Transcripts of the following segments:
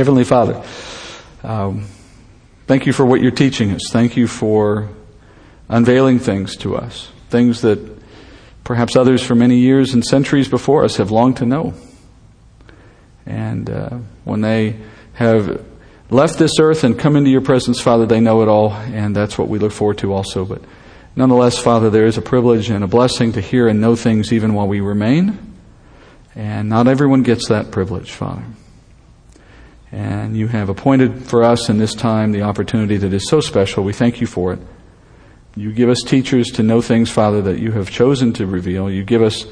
Heavenly Father, um, thank you for what you're teaching us. Thank you for unveiling things to us, things that perhaps others for many years and centuries before us have longed to know. And uh, when they have left this earth and come into your presence, Father, they know it all, and that's what we look forward to also. But nonetheless, Father, there is a privilege and a blessing to hear and know things even while we remain. And not everyone gets that privilege, Father. And you have appointed for us in this time the opportunity that is so special. We thank you for it. You give us teachers to know things, Father, that you have chosen to reveal. You give us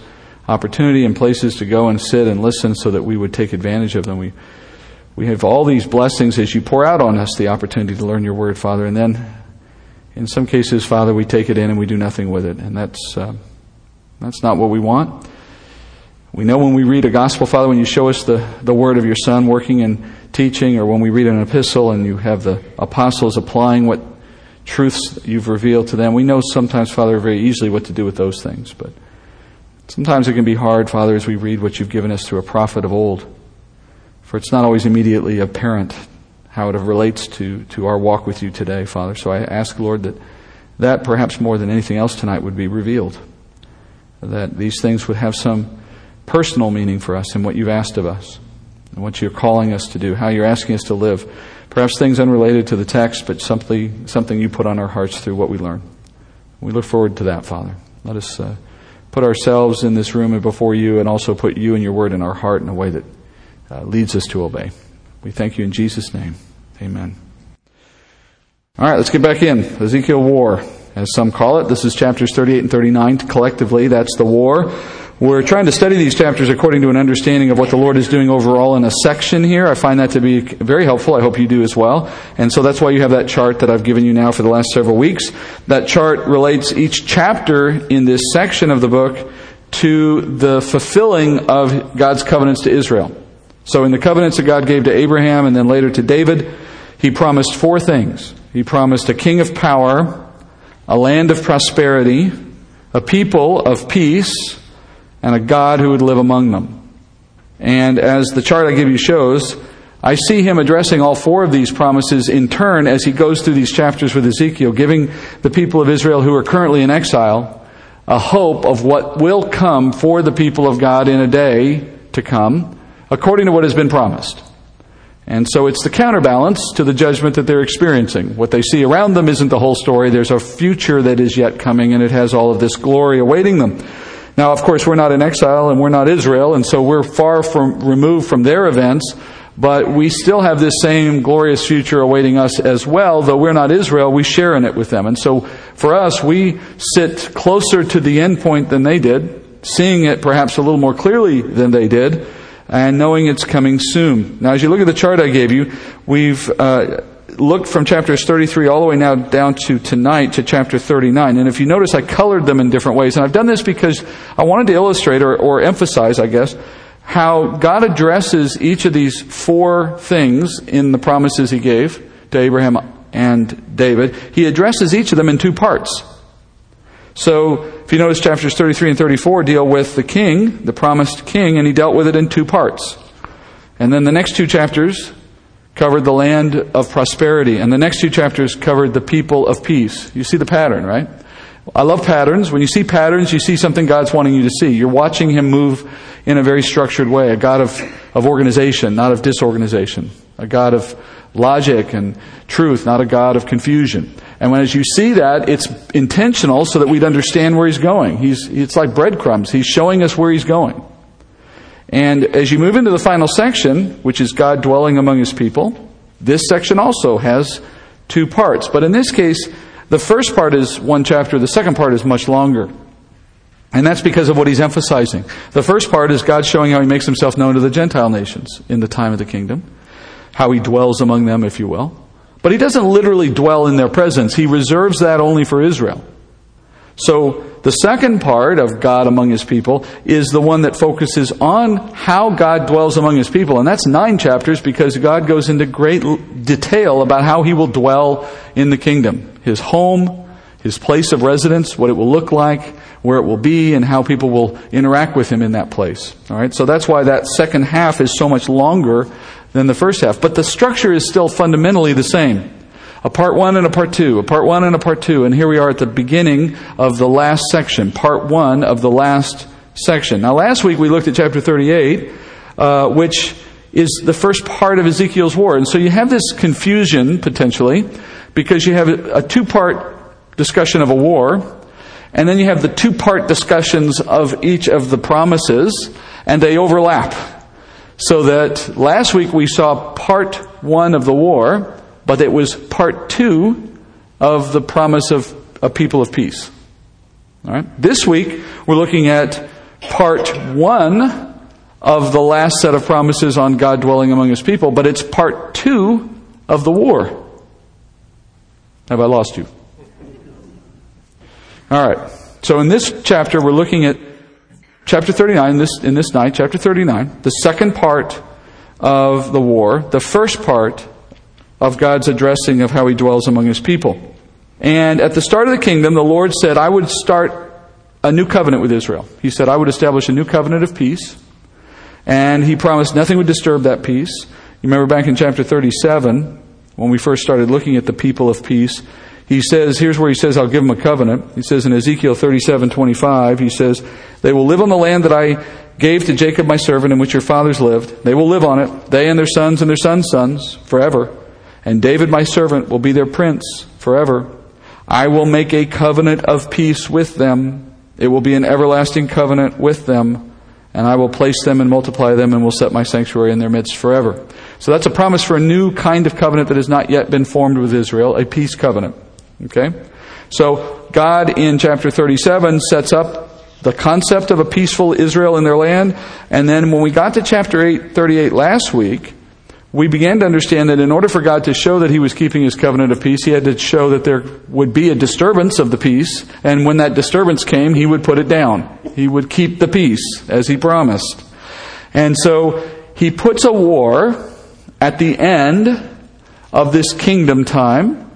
opportunity and places to go and sit and listen so that we would take advantage of them. We, we have all these blessings as you pour out on us the opportunity to learn your word, Father. And then, in some cases, Father, we take it in and we do nothing with it. And that's, uh, that's not what we want. We know when we read a gospel, Father, when you show us the, the word of your Son working and teaching, or when we read an epistle and you have the apostles applying what truths you've revealed to them, we know sometimes, Father, very easily what to do with those things. But sometimes it can be hard, Father, as we read what you've given us through a prophet of old. For it's not always immediately apparent how it relates to, to our walk with you today, Father. So I ask, Lord, that that perhaps more than anything else tonight would be revealed. That these things would have some personal meaning for us in what you've asked of us and what you're calling us to do, how you're asking us to live. Perhaps things unrelated to the text, but something, something you put on our hearts through what we learn. We look forward to that, Father. Let us uh, put ourselves in this room and before you, and also put you and your word in our heart in a way that uh, leads us to obey. We thank you in Jesus' name. Amen. All right, let's get back in. Ezekiel War, as some call it. This is chapters 38 and 39. Collectively, that's the war. We're trying to study these chapters according to an understanding of what the Lord is doing overall in a section here. I find that to be very helpful. I hope you do as well. And so that's why you have that chart that I've given you now for the last several weeks. That chart relates each chapter in this section of the book to the fulfilling of God's covenants to Israel. So in the covenants that God gave to Abraham and then later to David, he promised four things. He promised a king of power, a land of prosperity, a people of peace, and a God who would live among them. And as the chart I give you shows, I see him addressing all four of these promises in turn as he goes through these chapters with Ezekiel, giving the people of Israel who are currently in exile a hope of what will come for the people of God in a day to come, according to what has been promised. And so it's the counterbalance to the judgment that they're experiencing. What they see around them isn't the whole story. There's a future that is yet coming, and it has all of this glory awaiting them. Now, of course, we're not in exile and we're not Israel, and so we're far from removed from their events, but we still have this same glorious future awaiting us as well. Though we're not Israel, we share in it with them. And so for us, we sit closer to the end point than they did, seeing it perhaps a little more clearly than they did, and knowing it's coming soon. Now, as you look at the chart I gave you, we've uh, looked from chapters 33 all the way now down to tonight to chapter 39. And if you notice, I colored them in different ways. And I've done this because I wanted to illustrate or, or emphasize, I guess, how God addresses each of these four things in the promises he gave to Abraham and David. He addresses each of them in two parts. So, if you notice, chapters 33 and 34 deal with the king, the promised king, and he dealt with it in two parts. And then the next two chapters covered the land of prosperity, and the next two chapters covered the people of peace. You see the pattern, right? I love patterns. When you see patterns, you see something God's wanting you to see. You're watching Him move in a very structured way, a God of, of organization, not of disorganization, a God of logic and truth, not a God of confusion. And when as you see that, it's intentional so that we'd understand where He's going. He's, it's like breadcrumbs. He's showing us where He's going. And as you move into the final section, which is God dwelling among his people, this section also has two parts. But in this case, the first part is one chapter, the second part is much longer. And that's because of what he's emphasizing. The first part is God showing how he makes himself known to the Gentile nations in the time of the kingdom, how he dwells among them, if you will. But he doesn't literally dwell in their presence, he reserves that only for Israel. So the second part of God among his people is the one that focuses on how God dwells among his people. And that's nine chapters because God goes into great detail about how he will dwell in the kingdom. His home, his place of residence, what it will look like, where it will be, and how people will interact with him in that place. Alright, so that's why that second half is so much longer than the first half. But the structure is still fundamentally the same. A part one and a part two, a part one and a part two. And here we are at the beginning of the last section, part one of the last section. Now, last week we looked at chapter 38, uh, which is the first part of Ezekiel's war. And so you have this confusion, potentially, because you have a two part discussion of a war, and then you have the two part discussions of each of the promises, and they overlap. So that last week we saw part one of the war, but it was part two of the promise of a people of peace. All right? This week we're looking at part one of the last set of promises on God dwelling among his people, but it's part two of the war. Have I lost you? All right. So in this chapter, we're looking at chapter 39, this, in this night, chapter 39, the second part of the war, the first part of God's addressing of how he dwells among his people. And at the start of the kingdom, the Lord said, I would start a new covenant with Israel. He said, I would establish a new covenant of peace. And he promised nothing would disturb that peace. You remember back in chapter 37, when we first started looking at the people of peace, he says, here's where he says, I'll give them a covenant. He says in Ezekiel 37, 25, he says, they will live on the land that I gave to Jacob my servant in which your fathers lived. They will live on it, they and their sons and their sons' sons, forever. And David my servant will be their prince forever. I will make a covenant of peace with them. It will be an everlasting covenant with them. And I will place them and multiply them and will set my sanctuary in their midst forever. So that's a promise for a new kind of covenant that has not yet been formed with Israel, a peace covenant. Okay? So, God in chapter 37 sets up the concept of a peaceful Israel in their land. And then when we got to chapter 8, 38 last week, we began to understand that in order for God to show that He was keeping His covenant of peace, He had to show that there would be a disturbance of the peace. And when that disturbance came, He would put it down. He would keep the peace, as He promised. And so, He puts a war at the end of this kingdom time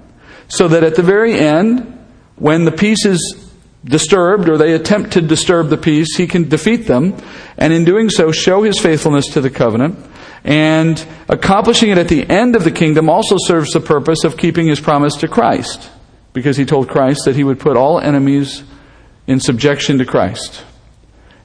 so that at the very end, when the peace is disturbed or they attempt to disturb the peace, he can defeat them, and in doing so, show his faithfulness to the covenant. And accomplishing it at the end of the kingdom also serves the purpose of keeping his promise to Christ, because he told Christ that he would put all enemies in subjection to Christ.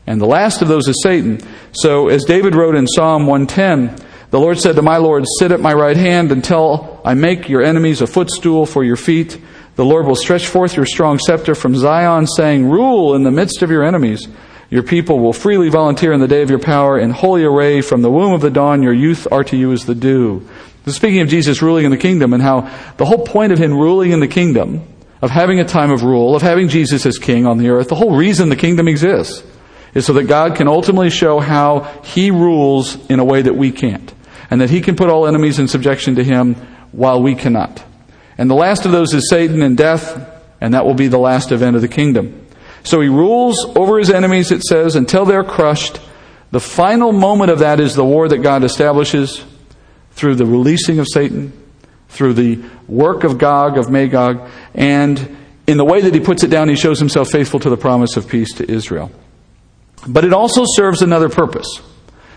And the last of those is Satan. So, as David wrote in Psalm 110, the Lord said to my Lord, Sit at my right hand until I make your enemies a footstool for your feet. The Lord will stretch forth your strong scepter from Zion, saying, Rule in the midst of your enemies. Your people will freely volunteer in the day of your power. In holy array from the womb of the dawn, your youth are to you as the dew. So speaking of Jesus ruling in the kingdom and how the whole point of him ruling in the kingdom, of having a time of rule, of having Jesus as king on the earth, the whole reason the kingdom exists is so that God can ultimately show how he rules in a way that we can't and that he can put all enemies in subjection to him while we cannot. And the last of those is Satan and death, and that will be the last event of the kingdom. So he rules over his enemies, it says, until they're crushed. The final moment of that is the war that God establishes through the releasing of Satan, through the work of Gog, of Magog, and in the way that he puts it down, he shows himself faithful to the promise of peace to Israel. But it also serves another purpose.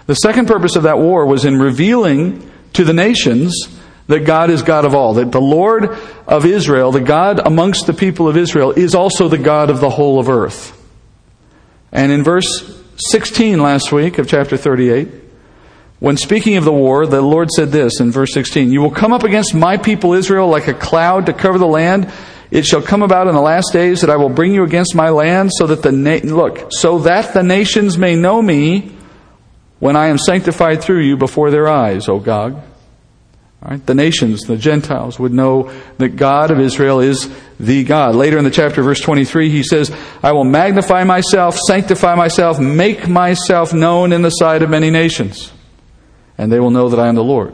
The second purpose of that war was in revealing to the nations that God is God of all, that the Lord of Israel, the God amongst the people of Israel, is also the God of the whole of earth. And in verse 16 last week of chapter 38, when speaking of the war, the Lord said this in verse 16 You will come up against my people Israel like a cloud to cover the land. It shall come about in the last days that I will bring you against my land so that the na- look, so that the nations may know me when I am sanctified through you before their eyes, O Gog. The nations, the Gentiles, would know that God of Israel is the God. Later in the chapter, verse 23, he says, I will magnify myself, sanctify myself, make myself known in the sight of many nations, and they will know that I am the Lord.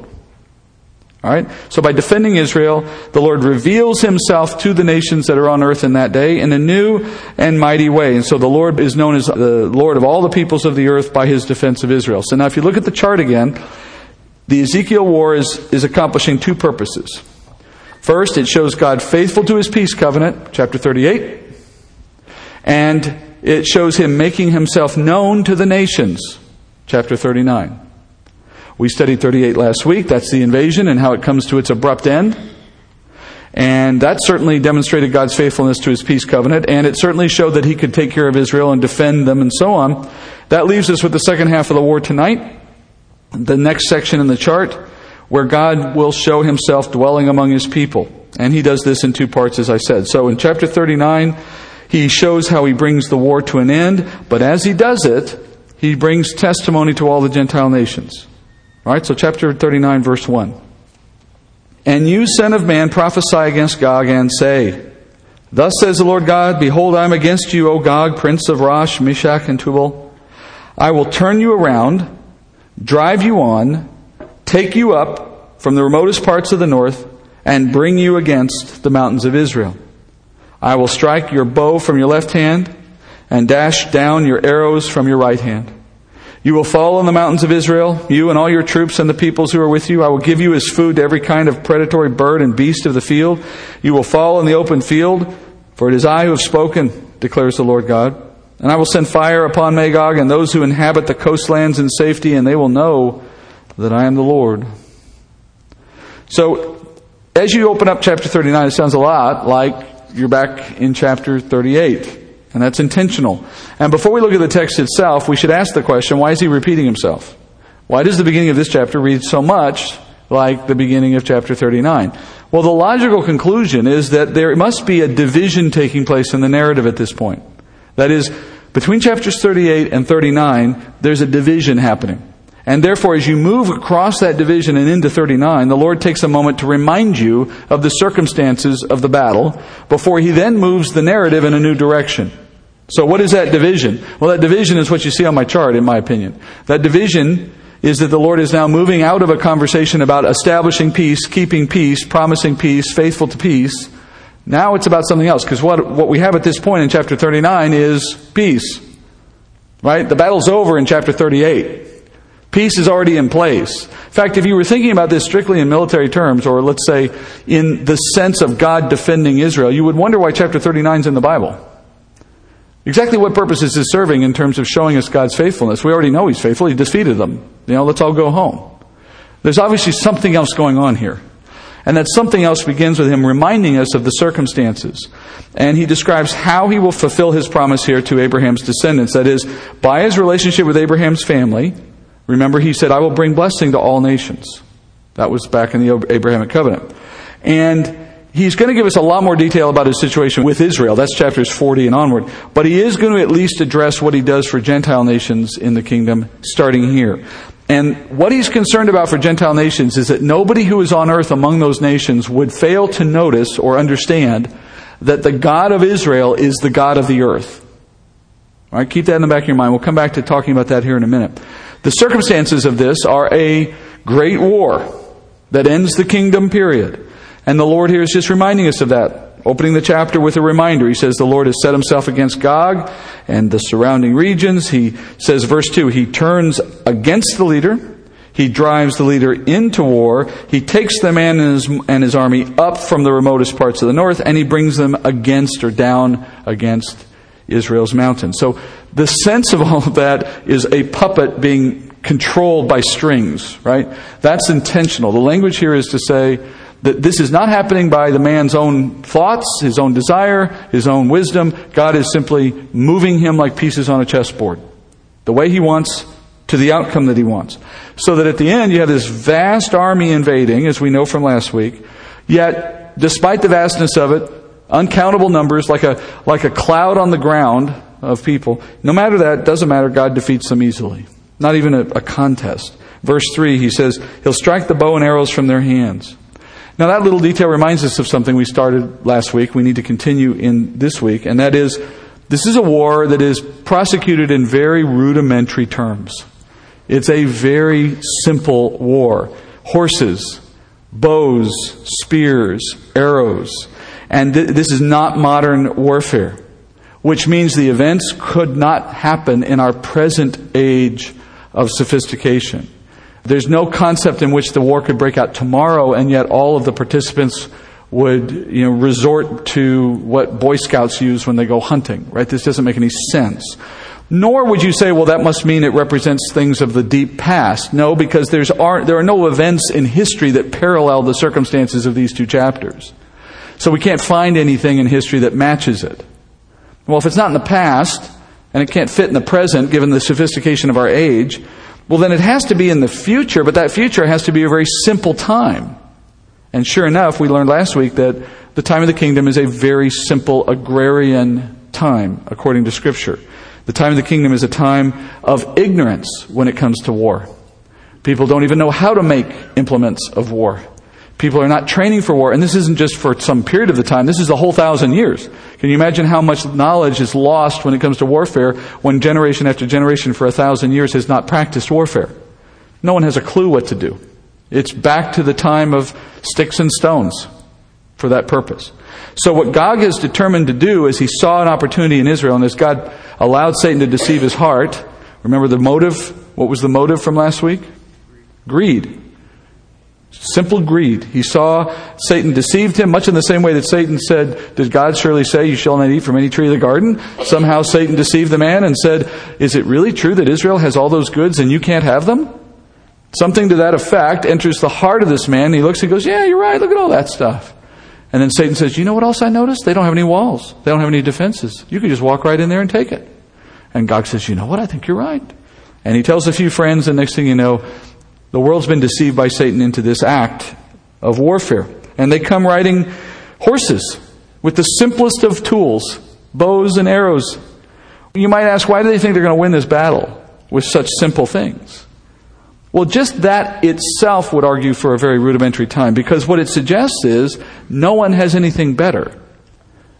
All right? So by defending Israel, the Lord reveals himself to the nations that are on earth in that day in a new and mighty way. And so the Lord is known as the Lord of all the peoples of the earth by his defense of Israel. So now if you look at the chart again, the Ezekiel war is, is accomplishing two purposes. First, it shows God faithful to his peace covenant, chapter 38. And it shows him making himself known to the nations, chapter 39. We studied 38 last week. That's the invasion and how it comes to its abrupt end. And that certainly demonstrated God's faithfulness to his peace covenant, and it certainly showed that he could take care of Israel and defend them and so on. That leaves us with the second half of the war tonight, the next section in the chart, where God will show himself dwelling among his people. And he does this in two parts, as I said. So in chapter 39, he shows how he brings the war to an end, but as he does it, he brings testimony to all the Gentile nations. All right, so chapter 39, verse 1. And you, Son of Man, prophesy against Gog and say, Thus says the Lord God, Behold, I am against you, O Gog, prince of Rosh, Meshech, and Tubal. I will turn you around, drive you on, take you up from the remotest parts of the north, and bring you against the mountains of Israel. I will strike your bow from your left hand, and dash down your arrows from your right hand. You will fall on the mountains of Israel, you and all your troops and the peoples who are with you. I will give you as food to every kind of predatory bird and beast of the field. You will fall in the open field, for it is I who have spoken, declares the Lord God. And I will send fire upon Magog and those who inhabit the coastlands in safety, and they will know that I am the Lord. So, as you open up chapter 39, it sounds a lot like you're back in chapter 38. And that's intentional. And before we look at the text itself, we should ask the question why is he repeating himself? Why does the beginning of this chapter read so much like the beginning of chapter 39? Well, the logical conclusion is that there must be a division taking place in the narrative at this point. That is, between chapters 38 and 39, there's a division happening. And therefore, as you move across that division and into 39, the Lord takes a moment to remind you of the circumstances of the battle before he then moves the narrative in a new direction. So what is that division? Well, that division is what you see on my chart, in my opinion. That division is that the Lord is now moving out of a conversation about establishing peace, keeping peace, promising peace, faithful to peace. Now it's about something else, because what, what we have at this point in chapter 39 is peace. Right? The battle's over in chapter 38. Peace is already in place. In fact, if you were thinking about this strictly in military terms, or let's say in the sense of God defending Israel, you would wonder why chapter 39 is in the Bible. Exactly what purpose is this serving in terms of showing us God's faithfulness? We already know He's faithful. He defeated them. You know, let's all go home. There's obviously something else going on here. And that something else begins with him reminding us of the circumstances. And he describes how he will fulfill his promise here to Abraham's descendants. That is, by his relationship with Abraham's family. Remember, he said, I will bring blessing to all nations. That was back in the Abrahamic covenant. And He's going to give us a lot more detail about his situation with Israel. That's chapters 40 and onward. But he is going to at least address what he does for Gentile nations in the kingdom, starting here. And what he's concerned about for Gentile nations is that nobody who is on earth among those nations would fail to notice or understand that the God of Israel is the God of the earth. All right, keep that in the back of your mind. We'll come back to talking about that here in a minute. The circumstances of this are a great war that ends the kingdom period. And the Lord here is just reminding us of that. Opening the chapter with a reminder. He says the Lord has set himself against Gog and the surrounding regions. He says, verse 2, he turns against the leader. He drives the leader into war. He takes the man and his, and his army up from the remotest parts of the north, and he brings them against or down against Israel's mountains. So the sense of all of that is a puppet being controlled by strings, right? That's intentional. The language here is to say, that this is not happening by the man's own thoughts, his own desire, his own wisdom. God is simply moving him like pieces on a chessboard. The way he wants to the outcome that he wants. So that at the end you have this vast army invading, as we know from last week. Yet, despite the vastness of it, uncountable numbers, like a, like a cloud on the ground of people, no matter that, doesn't matter, God defeats them easily. Not even a, a contest. Verse 3, he says, He'll strike the bow and arrows from their hands. Now, that little detail reminds us of something we started last week. We need to continue in this week, and that is this is a war that is prosecuted in very rudimentary terms. It's a very simple war horses, bows, spears, arrows. And th- this is not modern warfare, which means the events could not happen in our present age of sophistication. There's no concept in which the war could break out tomorrow, and yet all of the participants would you know, resort to what Boy Scouts use when they go hunting, right? This doesn't make any sense. Nor would you say, well, that must mean it represents things of the deep past. No, because there's are, there are no events in history that parallel the circumstances of these two chapters. So we can't find anything in history that matches it. Well, if it's not in the past, and it can't fit in the present given the sophistication of our age, well, then it has to be in the future, but that future has to be a very simple time. And sure enough, we learned last week that the time of the kingdom is a very simple agrarian time, according to Scripture. The time of the kingdom is a time of ignorance when it comes to war. People don't even know how to make implements of war. People are not training for war, and this isn't just for some period of the time, this is a whole thousand years. Can you imagine how much knowledge is lost when it comes to warfare when generation after generation for a thousand years has not practiced warfare? No one has a clue what to do. It's back to the time of sticks and stones for that purpose. So what Gog has determined to do is he saw an opportunity in Israel, and as God allowed Satan to deceive his heart, remember the motive? What was the motive from last week? Greed. Simple greed. He saw Satan deceived him, much in the same way that Satan said, Did God surely say, You shall not eat from any tree of the garden? Somehow Satan deceived the man and said, Is it really true that Israel has all those goods and you can't have them? Something to that effect enters the heart of this man. He looks and goes, Yeah, you're right. Look at all that stuff. And then Satan says, You know what else I noticed? They don't have any walls, they don't have any defenses. You could just walk right in there and take it. And Gog says, You know what? I think you're right. And he tells a few friends, and next thing you know, the world's been deceived by Satan into this act of warfare. And they come riding horses with the simplest of tools, bows and arrows. You might ask, why do they think they're going to win this battle with such simple things? Well, just that itself would argue for a very rudimentary time because what it suggests is no one has anything better.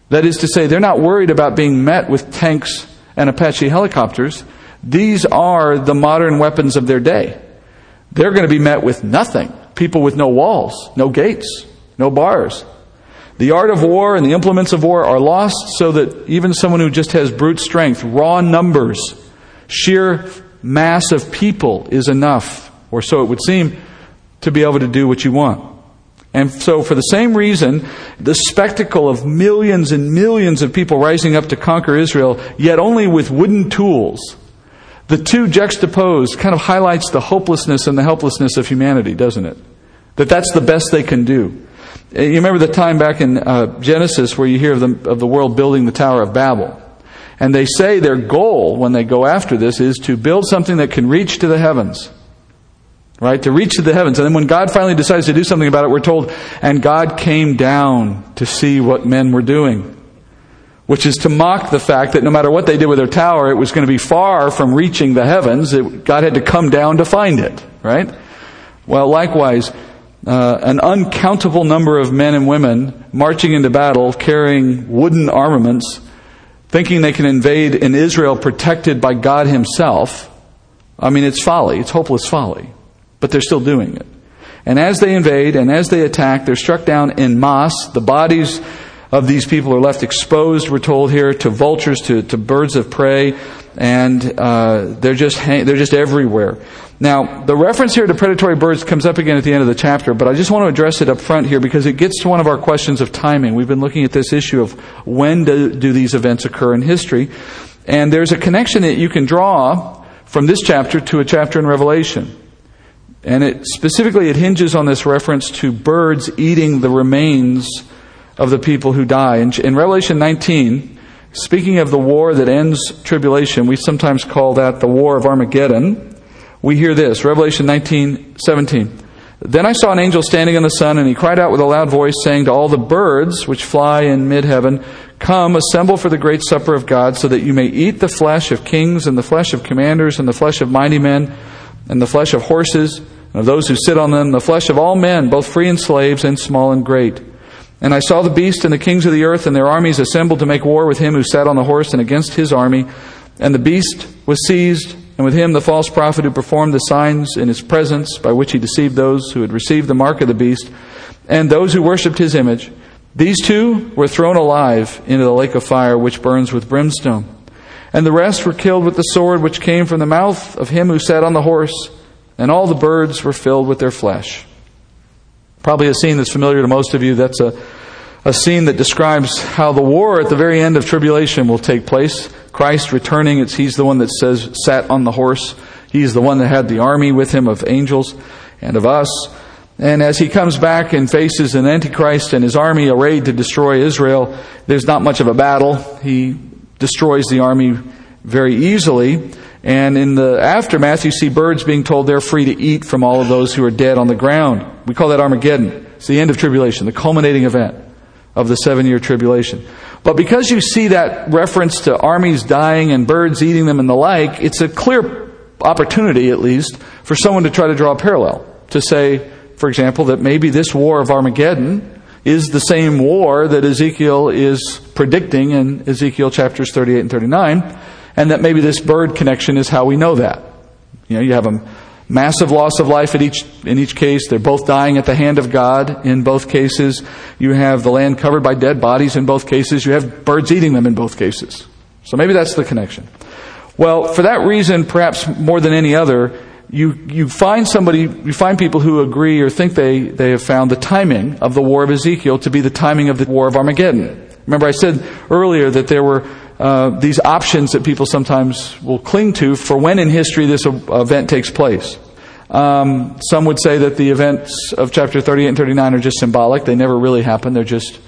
That is to say, they're not worried about being met with tanks and Apache helicopters. These are the modern weapons of their day they're going to be met with nothing. People with no walls, no gates, no bars. The art of war and the implements of war are lost so that even someone who just has brute strength, raw numbers, sheer mass of people is enough, or so it would seem, to be able to do what you want. And so, for the same reason, the spectacle of millions and millions of people rising up to conquer Israel, yet only with wooden tools, the two juxtaposed kind of highlights the hopelessness and the helplessness of humanity, doesn't it? That that's the best they can do. Uh, you remember the time back in uh, Genesis where you hear of the, of the world building the Tower of Babel. And they say their goal when they go after this is to build something that can reach to the heavens. Right? To reach to the heavens. And then when God finally decides to do something about it, we're told, and God came down to see what men were doing which is to mock the fact that no matter what they did with their tower, it was going to be far from reaching the heavens. It, God had to come down to find it, right? Well, likewise, uh, an uncountable number of men and women marching into battle carrying wooden armaments, thinking they can invade an Israel protected by God Himself. I mean, it's folly. It's hopeless folly. But they're still doing it. And as they invade and as they attack, they're struck down in mass. The bodies of these people are left exposed, we're told here, to vultures, to, to birds of prey, and uh, they're, just hang- they're just everywhere. Now, the reference here to predatory birds comes up again at the end of the chapter, but I just want to address it up front here because it gets to one of our questions of timing. We've been looking at this issue of when do, do these events occur in history, and there's a connection that you can draw from this chapter to a chapter in Revelation. And it specifically it hinges on this reference to birds eating the remains of the people who die. In, in Revelation 19, speaking of the war that ends tribulation, we sometimes call that the war of Armageddon. We hear this, Revelation 19, 17. Then I saw an angel standing in the sun, and he cried out with a loud voice, saying to all the birds which fly in mid heaven, Come, assemble for the great supper of God, so that you may eat the flesh of kings, and the flesh of commanders, and the flesh of mighty men, and the flesh of horses, and of those who sit on them, the flesh of all men, both free and slaves, and small and great. And I saw the beast and the kings of the earth and their armies assembled to make war with him who sat on the horse and against his army. And the beast was seized, and with him the false prophet who performed the signs in his presence by which he deceived those who had received the mark of the beast and those who worshipped his image. These two were thrown alive into the lake of fire which burns with brimstone. And the rest were killed with the sword which came from the mouth of him who sat on the horse, and all the birds were filled with their flesh. Probably a scene that's familiar to most of you. That's a, a scene that describes how the war at the very end of tribulation will take place. Christ returning. It's, he's the one that says, sat on the horse. He's the one that had the army with him of angels and of us. And as he comes back and faces an Antichrist and his army arrayed to destroy Israel, there's not much of a battle. He destroys the army very easily. And in the aftermath, you see birds being told they're free to eat from all of those who are dead on the ground. We call that Armageddon. It's the end of tribulation, the culminating event of the seven year tribulation. But because you see that reference to armies dying and birds eating them and the like, it's a clear opportunity, at least, for someone to try to draw a parallel. To say, for example, that maybe this war of Armageddon is the same war that Ezekiel is predicting in Ezekiel chapters 38 and 39, and that maybe this bird connection is how we know that. You know, you have a massive loss of life at each, in each case. They're both dying at the hand of God in both cases. You have the land covered by dead bodies in both cases. You have birds eating them in both cases. So maybe that's the connection. Well, for that reason, perhaps more than any other, you, you find somebody, you find people who agree or think they, they have found the timing of the war of Ezekiel to be the timing of the war of Armageddon. Remember, I said earlier that there were uh, these options that people sometimes will cling to for when in history this event takes place. Um, some would say that the events of chapter 38 and 39 are just symbolic. They never really happen. They're just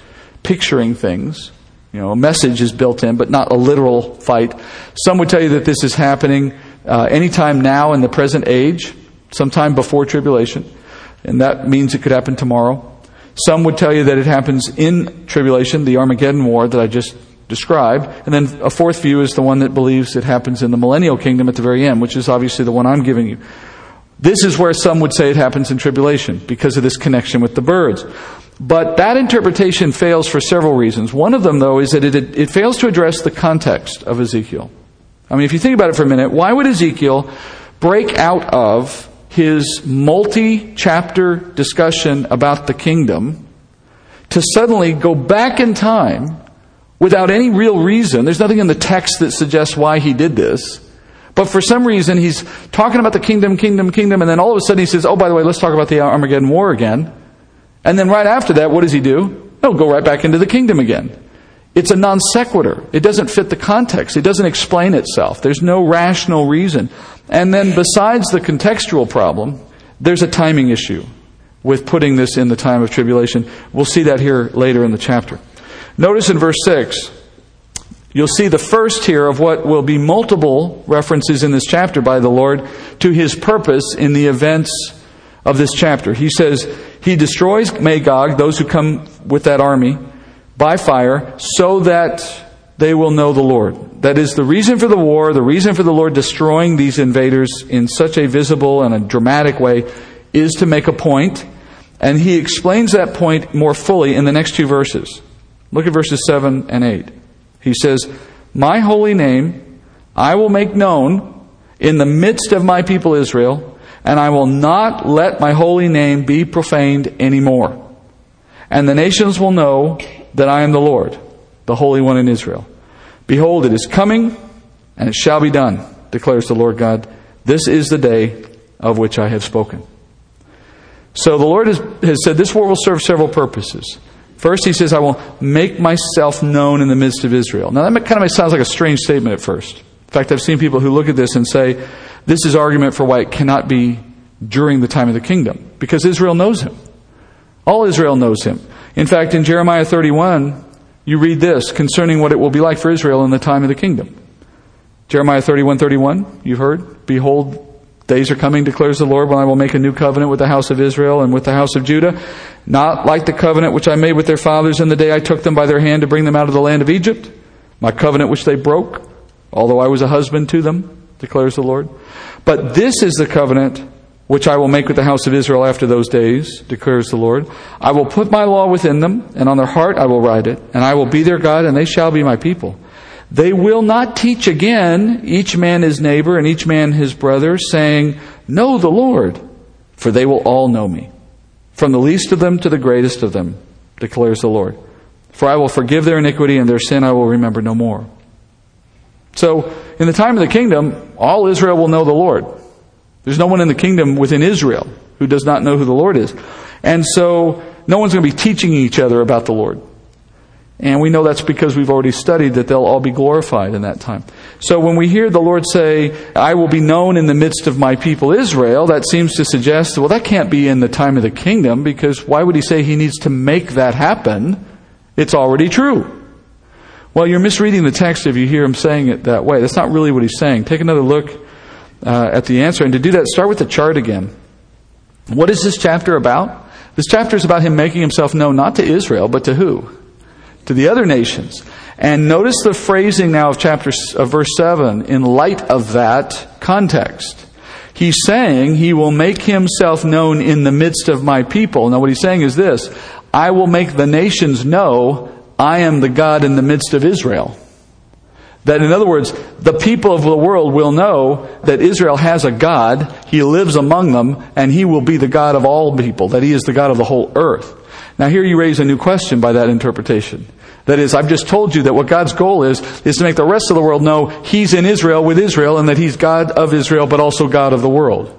picturing things. You know, a message is built in, but not a literal fight. Some would tell you that this is happening uh, anytime now in the present age, sometime before tribulation, and that means it could happen tomorrow. Some would tell you that it happens in tribulation, the Armageddon War that I just described. And then a fourth view is the one that believes it happens in the millennial kingdom at the very end, which is obviously the one I'm giving you. This is where some would say it happens in tribulation because of this connection with the birds. But that interpretation fails for several reasons. One of them, though, is that it, it fails to address the context of Ezekiel. I mean, if you think about it for a minute, why would Ezekiel break out of his multi chapter discussion about the kingdom to suddenly go back in time without any real reason? There's nothing in the text that suggests why he did this. But for some reason, he's talking about the kingdom, kingdom, kingdom, and then all of a sudden he says, Oh, by the way, let's talk about the Armageddon War again. And then right after that, what does he do? No, go right back into the kingdom again. It's a non sequitur. It doesn't fit the context. It doesn't explain itself. There's no rational reason. And then besides the contextual problem, there's a timing issue with putting this in the time of tribulation. We'll see that here later in the chapter. Notice in verse 6, you'll see the first here of what will be multiple references in this chapter by the Lord to his purpose in the events of this chapter. He says, He destroys Magog, those who come with that army by fire so that they will know the Lord. That is the reason for the war, the reason for the Lord destroying these invaders in such a visible and a dramatic way is to make a point, and he explains that point more fully in the next two verses. Look at verses 7 and 8. He says, My holy name I will make known in the midst of my people Israel, and I will not let my holy name be profaned anymore. And the nations will know that I am the Lord, the Holy One in Israel. Behold, it is coming, and it shall be done, declares the Lord God. This is the day of which I have spoken. So the Lord has, has said this war will serve several purposes. First, he says, I will make myself known in the midst of Israel. Now, that kind of sounds like a strange statement at first. In fact, I've seen people who look at this and say, this is argument for why it cannot be during the time of the kingdom, because Israel knows him. All Israel knows him. In fact, in Jeremiah 31, you read this concerning what it will be like for Israel in the time of the kingdom. Jeremiah 31 31, you've heard. Behold, days are coming, declares the Lord, when I will make a new covenant with the house of Israel and with the house of Judah, not like the covenant which I made with their fathers in the day I took them by their hand to bring them out of the land of Egypt, my covenant which they broke, although I was a husband to them, declares the Lord. But this is the covenant which I will make with the house of Israel after those days, declares the Lord. I will put my law within them, and on their heart I will write it, and I will be their God, and they shall be my people. They will not teach again, each man his neighbor and each man his brother, saying, Know the Lord, for they will all know me, from the least of them to the greatest of them, declares the Lord. For I will forgive their iniquity, and their sin I will remember no more. So, in the time of the kingdom, all Israel will know the Lord. There's no one in the kingdom within Israel who does not know who the Lord is. And so, no one's going to be teaching each other about the Lord. And we know that's because we've already studied that they'll all be glorified in that time. So when we hear the Lord say, I will be known in the midst of my people Israel, that seems to suggest, well, that can't be in the time of the kingdom because why would he say he needs to make that happen? It's already true. Well, you're misreading the text if you hear him saying it that way. That's not really what he's saying. Take another look uh, at the answer. And to do that, start with the chart again. What is this chapter about? This chapter is about him making himself known not to Israel, but to who? To the other nations. And notice the phrasing now of chapter of verse 7 in light of that context. He's saying he will make himself known in the midst of my people. Now what he's saying is this, I will make the nations know I am the God in the midst of Israel. That in other words, the people of the world will know that Israel has a God, He lives among them, and He will be the God of all people, that He is the God of the whole earth. Now here you raise a new question by that interpretation. That is, I've just told you that what God's goal is, is to make the rest of the world know He's in Israel with Israel and that He's God of Israel but also God of the world.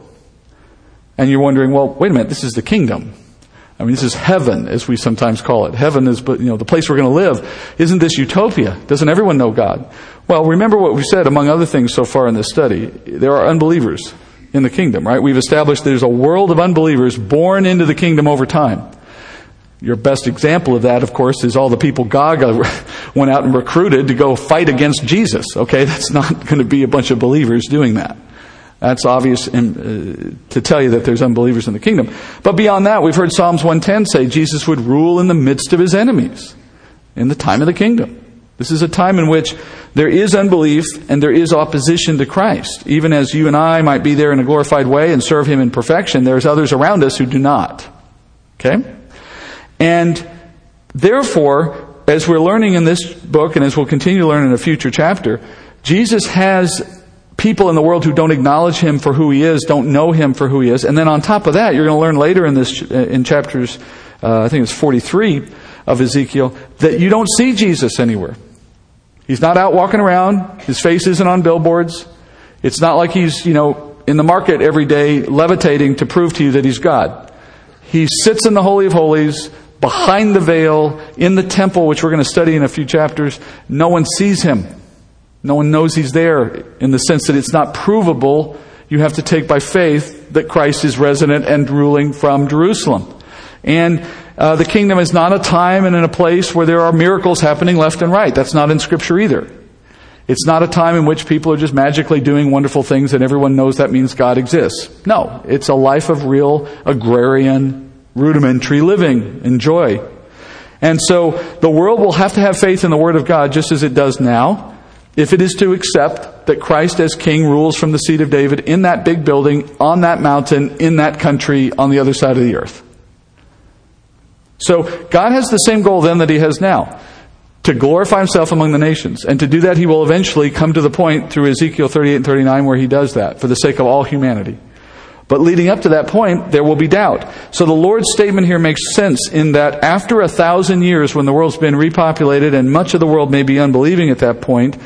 And you're wondering, well, wait a minute, this is the kingdom. I mean, this is heaven, as we sometimes call it. Heaven is, you know, the place we're going to live. Isn't this utopia? Doesn't everyone know God? Well, remember what we said, among other things so far in this study. There are unbelievers in the kingdom, right? We've established there's a world of unbelievers born into the kingdom over time. Your best example of that, of course, is all the people God went out and recruited to go fight against Jesus. Okay, that's not going to be a bunch of believers doing that. That's obvious in, uh, to tell you that there's unbelievers in the kingdom. But beyond that, we've heard Psalms 110 say Jesus would rule in the midst of his enemies in the time of the kingdom. This is a time in which there is unbelief and there is opposition to Christ. Even as you and I might be there in a glorified way and serve him in perfection, there's others around us who do not. Okay? And therefore, as we're learning in this book and as we'll continue to learn in a future chapter, Jesus has people in the world who don't acknowledge him for who he is, don't know him for who he is. And then on top of that, you're going to learn later in this, in chapters, uh, I think it's 43 of Ezekiel, that you don't see Jesus anywhere. He's not out walking around. His face isn't on billboards. It's not like he's, you know, in the market every day levitating to prove to you that he's God. He sits in the Holy of Holies behind the veil in the temple, which we're going to study in a few chapters. No one sees him. No one knows he's there in the sense that it's not provable. You have to take by faith that Christ is resident and ruling from Jerusalem. And uh, the kingdom is not a time and in a place where there are miracles happening left and right. That's not in Scripture either. It's not a time in which people are just magically doing wonderful things and everyone knows that means God exists. No, it's a life of real agrarian rudimentary living and joy. And so the world will have to have faith in the Word of God just as it does now, if it is to accept that Christ as King rules from the seat of David in that big building, on that mountain, in that country, on the other side of the earth. So God has the same goal then that He has now. To glorify Himself among the nations. And to do that, He will eventually come to the point through Ezekiel 38 and 39 where He does that for the sake of all humanity. But leading up to that point, there will be doubt. So the Lord's statement here makes sense in that after a thousand years, when the world's been repopulated and much of the world may be unbelieving at that point,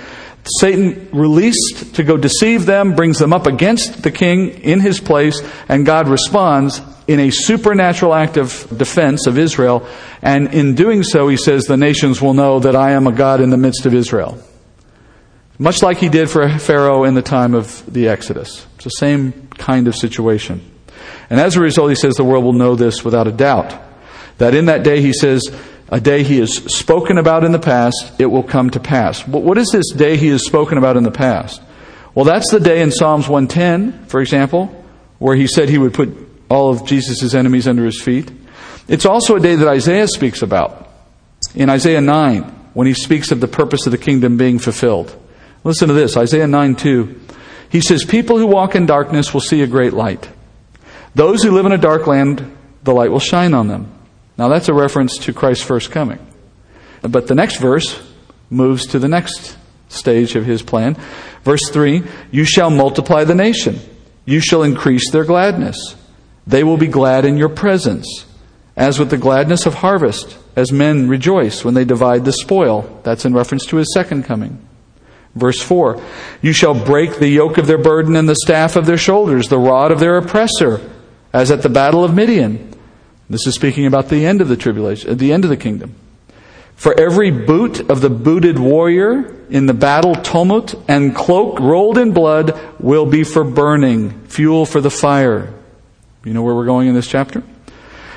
Satan released to go deceive them, brings them up against the king in his place, and God responds in a supernatural act of defense of Israel. And in doing so, he says, the nations will know that I am a God in the midst of Israel. Much like he did for Pharaoh in the time of the Exodus. It's the same kind of situation. And as a result, he says the world will know this without a doubt. That in that day, he says, a day he has spoken about in the past, it will come to pass. But what is this day he has spoken about in the past? Well, that's the day in Psalms 110, for example, where he said he would put all of Jesus' enemies under his feet. It's also a day that Isaiah speaks about in Isaiah 9, when he speaks of the purpose of the kingdom being fulfilled. Listen to this Isaiah 9 2. He says, People who walk in darkness will see a great light. Those who live in a dark land, the light will shine on them. Now that's a reference to Christ's first coming. But the next verse moves to the next stage of his plan. Verse 3 You shall multiply the nation, you shall increase their gladness. They will be glad in your presence, as with the gladness of harvest, as men rejoice when they divide the spoil. That's in reference to his second coming. Verse 4 You shall break the yoke of their burden and the staff of their shoulders, the rod of their oppressor, as at the battle of Midian. This is speaking about the end of the tribulation, uh, the end of the kingdom. For every boot of the booted warrior in the battle tumult and cloak rolled in blood will be for burning, fuel for the fire. You know where we're going in this chapter?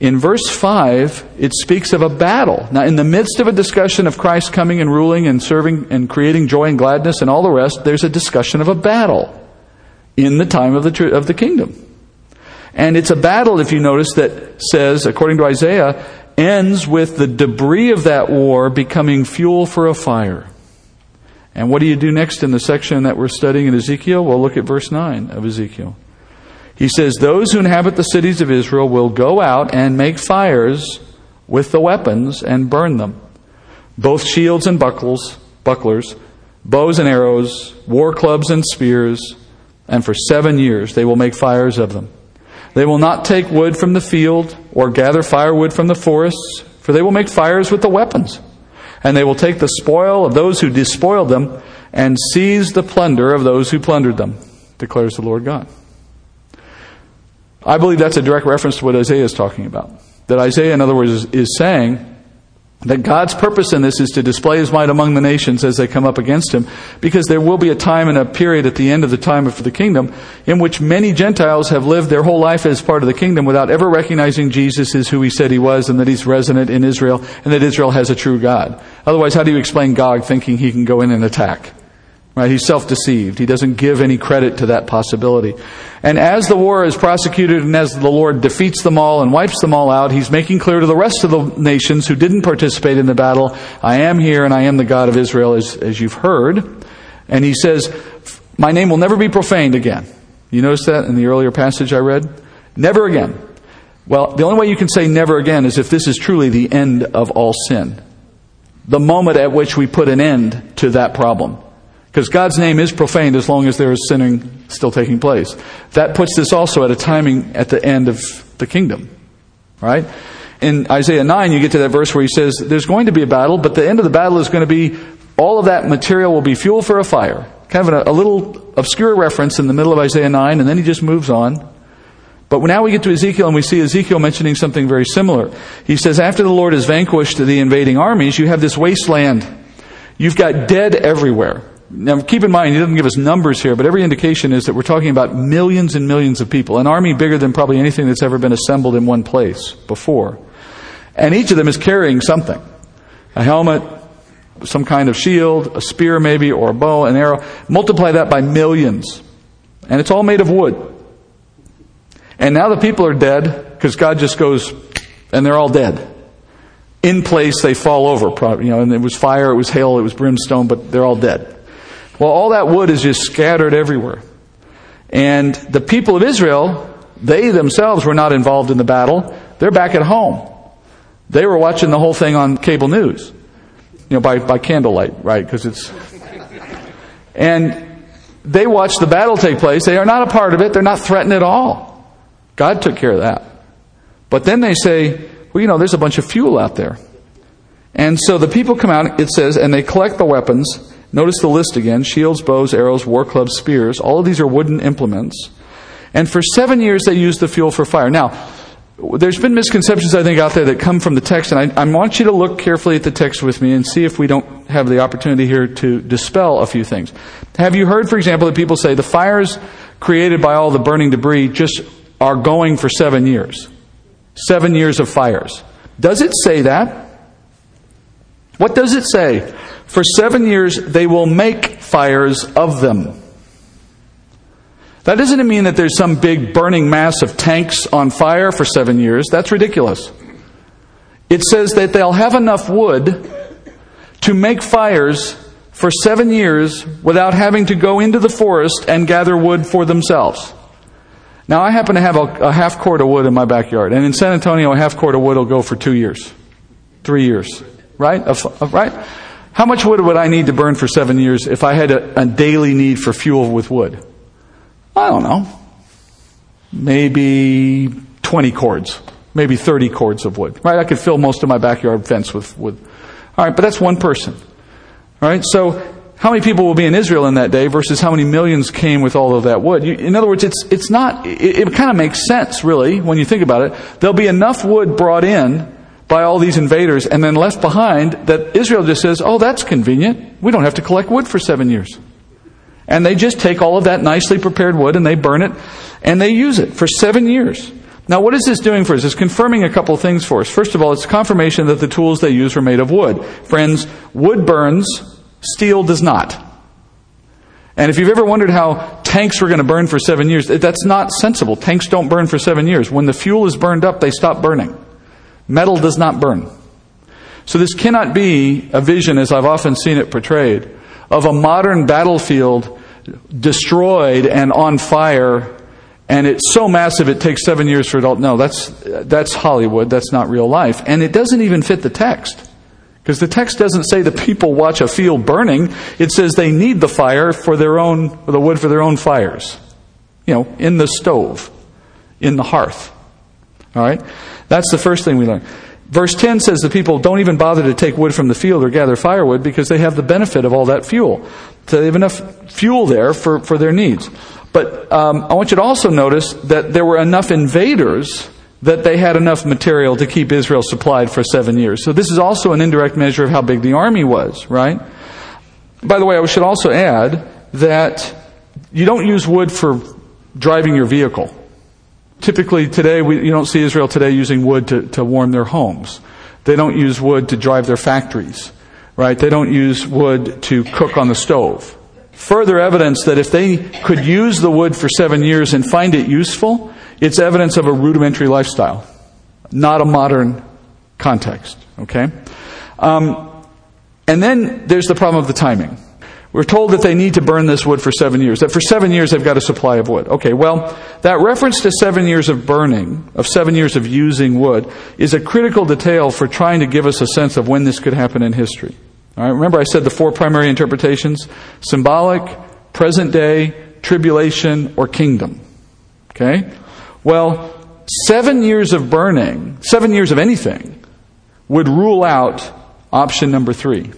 in verse 5, it speaks of a battle. Now, in the midst of a discussion of Christ coming and ruling and serving and creating joy and gladness and all the rest, there's a discussion of a battle in the time of the, of the kingdom. And it's a battle, if you notice, that says, according to Isaiah, ends with the debris of that war becoming fuel for a fire. And what do you do next in the section that we're studying in Ezekiel? Well, look at verse 9 of Ezekiel. He says, Those who inhabit the cities of Israel will go out and make fires with the weapons and burn them, both shields and buckles, bucklers, bows and arrows, war clubs and spears, and for seven years they will make fires of them. They will not take wood from the field or gather firewood from the forests, for they will make fires with the weapons. And they will take the spoil of those who despoiled them and seize the plunder of those who plundered them, declares the Lord God. I believe that's a direct reference to what Isaiah is talking about. That Isaiah, in other words, is, is saying that God's purpose in this is to display his might among the nations as they come up against him, because there will be a time and a period at the end of the time for the kingdom in which many Gentiles have lived their whole life as part of the kingdom without ever recognizing Jesus is who he said he was and that he's resident in Israel and that Israel has a true God. Otherwise, how do you explain Gog thinking he can go in and attack? Right? He's self-deceived. He doesn't give any credit to that possibility. And as the war is prosecuted and as the Lord defeats them all and wipes them all out, He's making clear to the rest of the nations who didn't participate in the battle, I am here and I am the God of Israel, as, as you've heard. And He says, My name will never be profaned again. You notice that in the earlier passage I read? Never again. Well, the only way you can say never again is if this is truly the end of all sin. The moment at which we put an end to that problem. Because God's name is profaned as long as there is sinning still taking place. That puts this also at a timing at the end of the kingdom. Right? In Isaiah 9, you get to that verse where he says, There's going to be a battle, but the end of the battle is going to be all of that material will be fuel for a fire. Kind of a, a little obscure reference in the middle of Isaiah 9, and then he just moves on. But now we get to Ezekiel and we see Ezekiel mentioning something very similar. He says, After the Lord has vanquished the invading armies, you have this wasteland. You've got dead everywhere. Now, keep in mind, he doesn't give us numbers here, but every indication is that we're talking about millions and millions of people, an army bigger than probably anything that's ever been assembled in one place before. And each of them is carrying something a helmet, some kind of shield, a spear maybe, or a bow, an arrow. Multiply that by millions. And it's all made of wood. And now the people are dead because God just goes, and they're all dead. In place, they fall over. You know, and it was fire, it was hail, it was brimstone, but they're all dead. Well, all that wood is just scattered everywhere. And the people of Israel, they themselves were not involved in the battle. They're back at home. They were watching the whole thing on cable news. You know, by, by candlelight, right? Because it's. And they watched the battle take place. They are not a part of it. They're not threatened at all. God took care of that. But then they say, well, you know, there's a bunch of fuel out there. And so the people come out, it says, and they collect the weapons Notice the list again shields, bows, arrows, war clubs, spears. All of these are wooden implements. And for seven years, they used the fuel for fire. Now, there's been misconceptions, I think, out there that come from the text, and I, I, want you to look carefully at the text with me and see if we don't have the opportunity here to dispel a few things. Have you heard, for example, that people say the fires created by all the burning debris just are going for seven years? Seven years of fires. Does it say that? What does it say? For seven years they will make fires of them. That doesn't mean that there's some big burning mass of tanks on fire for seven years. That's ridiculous. It says that they'll have enough wood to make fires for seven years without having to go into the forest and gather wood for themselves. Now, I happen to have a, a half cord of wood in my backyard, and in San Antonio, a half cord of wood will go for two years, three years, right? right? How much wood would I need to burn for seven years if I had a, a daily need for fuel with wood? I don't know. Maybe 20 cords. Maybe 30 cords of wood. Right? I could fill most of my backyard fence with wood. All right, but that's one person. All right, so how many people will be in Israel in that day versus how many millions came with all of that wood? You, in other words, it's, it's not, it, it kind of makes sense, really, when you think about it. There'll be enough wood brought in by all these invaders and then left behind that Israel just says, oh, that's convenient. We don't have to collect wood for seven years. And they just take all of that nicely prepared wood and they burn it and they use it for seven years. Now, what is this doing for us? It's confirming a couple of things for us. First of all, it's confirmation that the tools they use were made of wood. Friends, wood burns, steel does not. And if you've ever wondered how tanks were going to burn for seven years, that's not sensible. Tanks don't burn for seven years. When the fuel is burned up, they stop burning. Metal does not burn. So this cannot be a vision, as I've often seen it portrayed, of a modern battlefield destroyed and on fire and it's so massive it takes seven years for all. No, that's, that's Hollywood. That's not real life. And it doesn't even fit the text. Because the text doesn't say the people watch a field burning. It says they need the fire for their own, the wood for their own fires. You know, in the stove, in the hearth. All right? That's the first thing we learn. Verse 10 says the people don't even bother to take wood from the field or gather firewood because they have the benefit of all that fuel. So they have enough fuel there for, for their needs. But um, I want you to also notice that there were enough invaders that they had enough material to keep Israel supplied for seven years. So this is also an indirect measure of how big the army was, right? By the way, I should also add that you don't use wood for driving your vehicle. Typically today, we, you don't see Israel today using wood to, to warm their homes. They don't use wood to drive their factories, right? They don't use wood to cook on the stove further evidence that if they could use the wood for seven years and find it useful, it's evidence of a rudimentary lifestyle, not a modern context. Okay? Um, and then there's the problem of the timing. We're told that they need to burn this wood for seven years, that for seven years they've got a supply of wood. Okay, well, that reference to seven years of burning, of seven years of using wood, is a critical detail for trying to give us a sense of when this could happen in history. All right, remember I said the four primary interpretations symbolic, present day, tribulation, or kingdom. Okay? Well, seven years of burning, seven years of anything, would rule out option number three.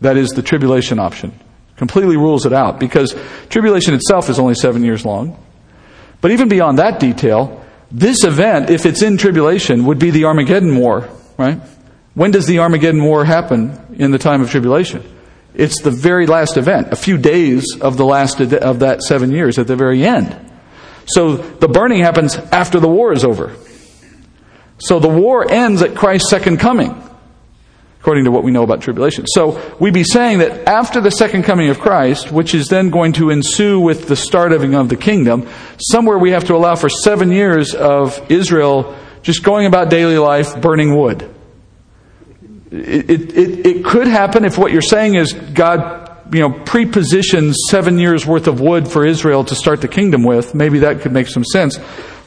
That is the tribulation option. Completely rules it out because tribulation itself is only seven years long. But even beyond that detail, this event, if it's in tribulation, would be the Armageddon War, right? When does the Armageddon War happen in the time of tribulation? It's the very last event, a few days of the last of that seven years at the very end. So the burning happens after the war is over. So the war ends at Christ's second coming, according to what we know about tribulation. So we'd be saying that after the second coming of Christ, which is then going to ensue with the starting of the kingdom, somewhere we have to allow for seven years of Israel just going about daily life burning wood. It, it, it could happen if what you're saying is God, you know, prepositions seven years worth of wood for Israel to start the kingdom with. Maybe that could make some sense.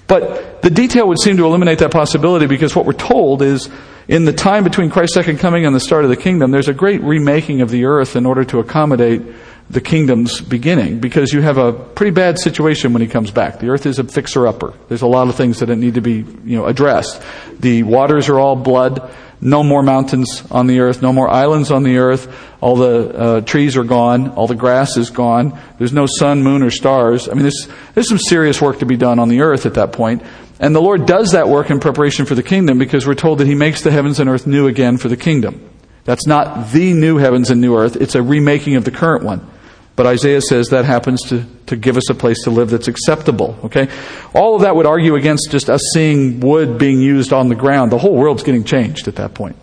But the detail would seem to eliminate that possibility because what we're told is in the time between Christ's second coming and the start of the kingdom, there's a great remaking of the earth in order to accommodate the kingdom's beginning because you have a pretty bad situation when he comes back. The earth is a fixer upper. There's a lot of things that need to be, you know, addressed. The waters are all blood. No more mountains on the earth, no more islands on the earth. All the uh, trees are gone, all the grass is gone. There's no sun, moon, or stars. I mean, there's, there's some serious work to be done on the earth at that point. And the Lord does that work in preparation for the kingdom because we're told that He makes the heavens and earth new again for the kingdom. That's not the new heavens and new earth, it's a remaking of the current one. But Isaiah says that happens to, to give us a place to live that's acceptable. Okay? All of that would argue against just us seeing wood being used on the ground. The whole world's getting changed at that point.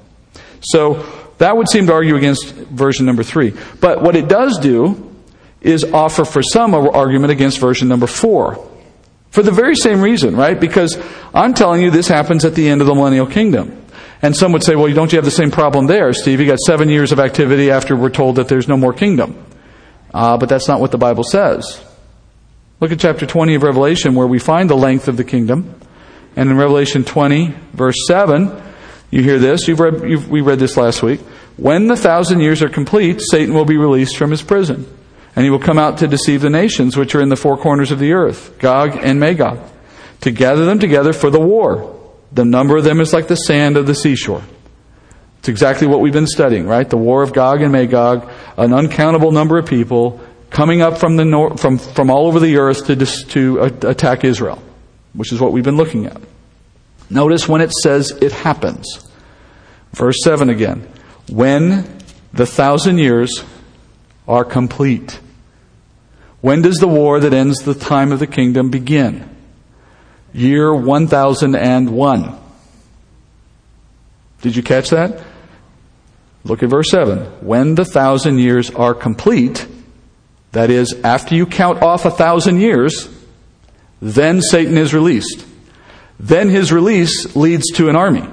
So that would seem to argue against version number three. But what it does do is offer for some argument against version number four. For the very same reason, right? Because I'm telling you this happens at the end of the millennial kingdom. And some would say, well, don't you have the same problem there, Steve? You got seven years of activity after we're told that there's no more kingdom. Uh, but that's not what the Bible says. Look at chapter 20 of Revelation where we find the length of the kingdom. And in Revelation 20, verse 7, you hear this. You've read, you've, we read this last week. When the thousand years are complete, Satan will be released from his prison, and he will come out to deceive the nations which are in the four corners of the earth, Gog and Magog, to gather them together for the war. The number of them is like the sand of the seashore. It's exactly what we've been studying, right? The war of Gog and Magog, an uncountable number of people coming up from the nor- from from all over the earth to dis- to attack Israel, which is what we've been looking at. Notice when it says it happens. Verse 7 again. When the thousand years are complete. When does the war that ends the time of the kingdom begin? Year 1001. Did you catch that? Look at verse 7. When the thousand years are complete, that is, after you count off a thousand years, then Satan is released. Then his release leads to an army.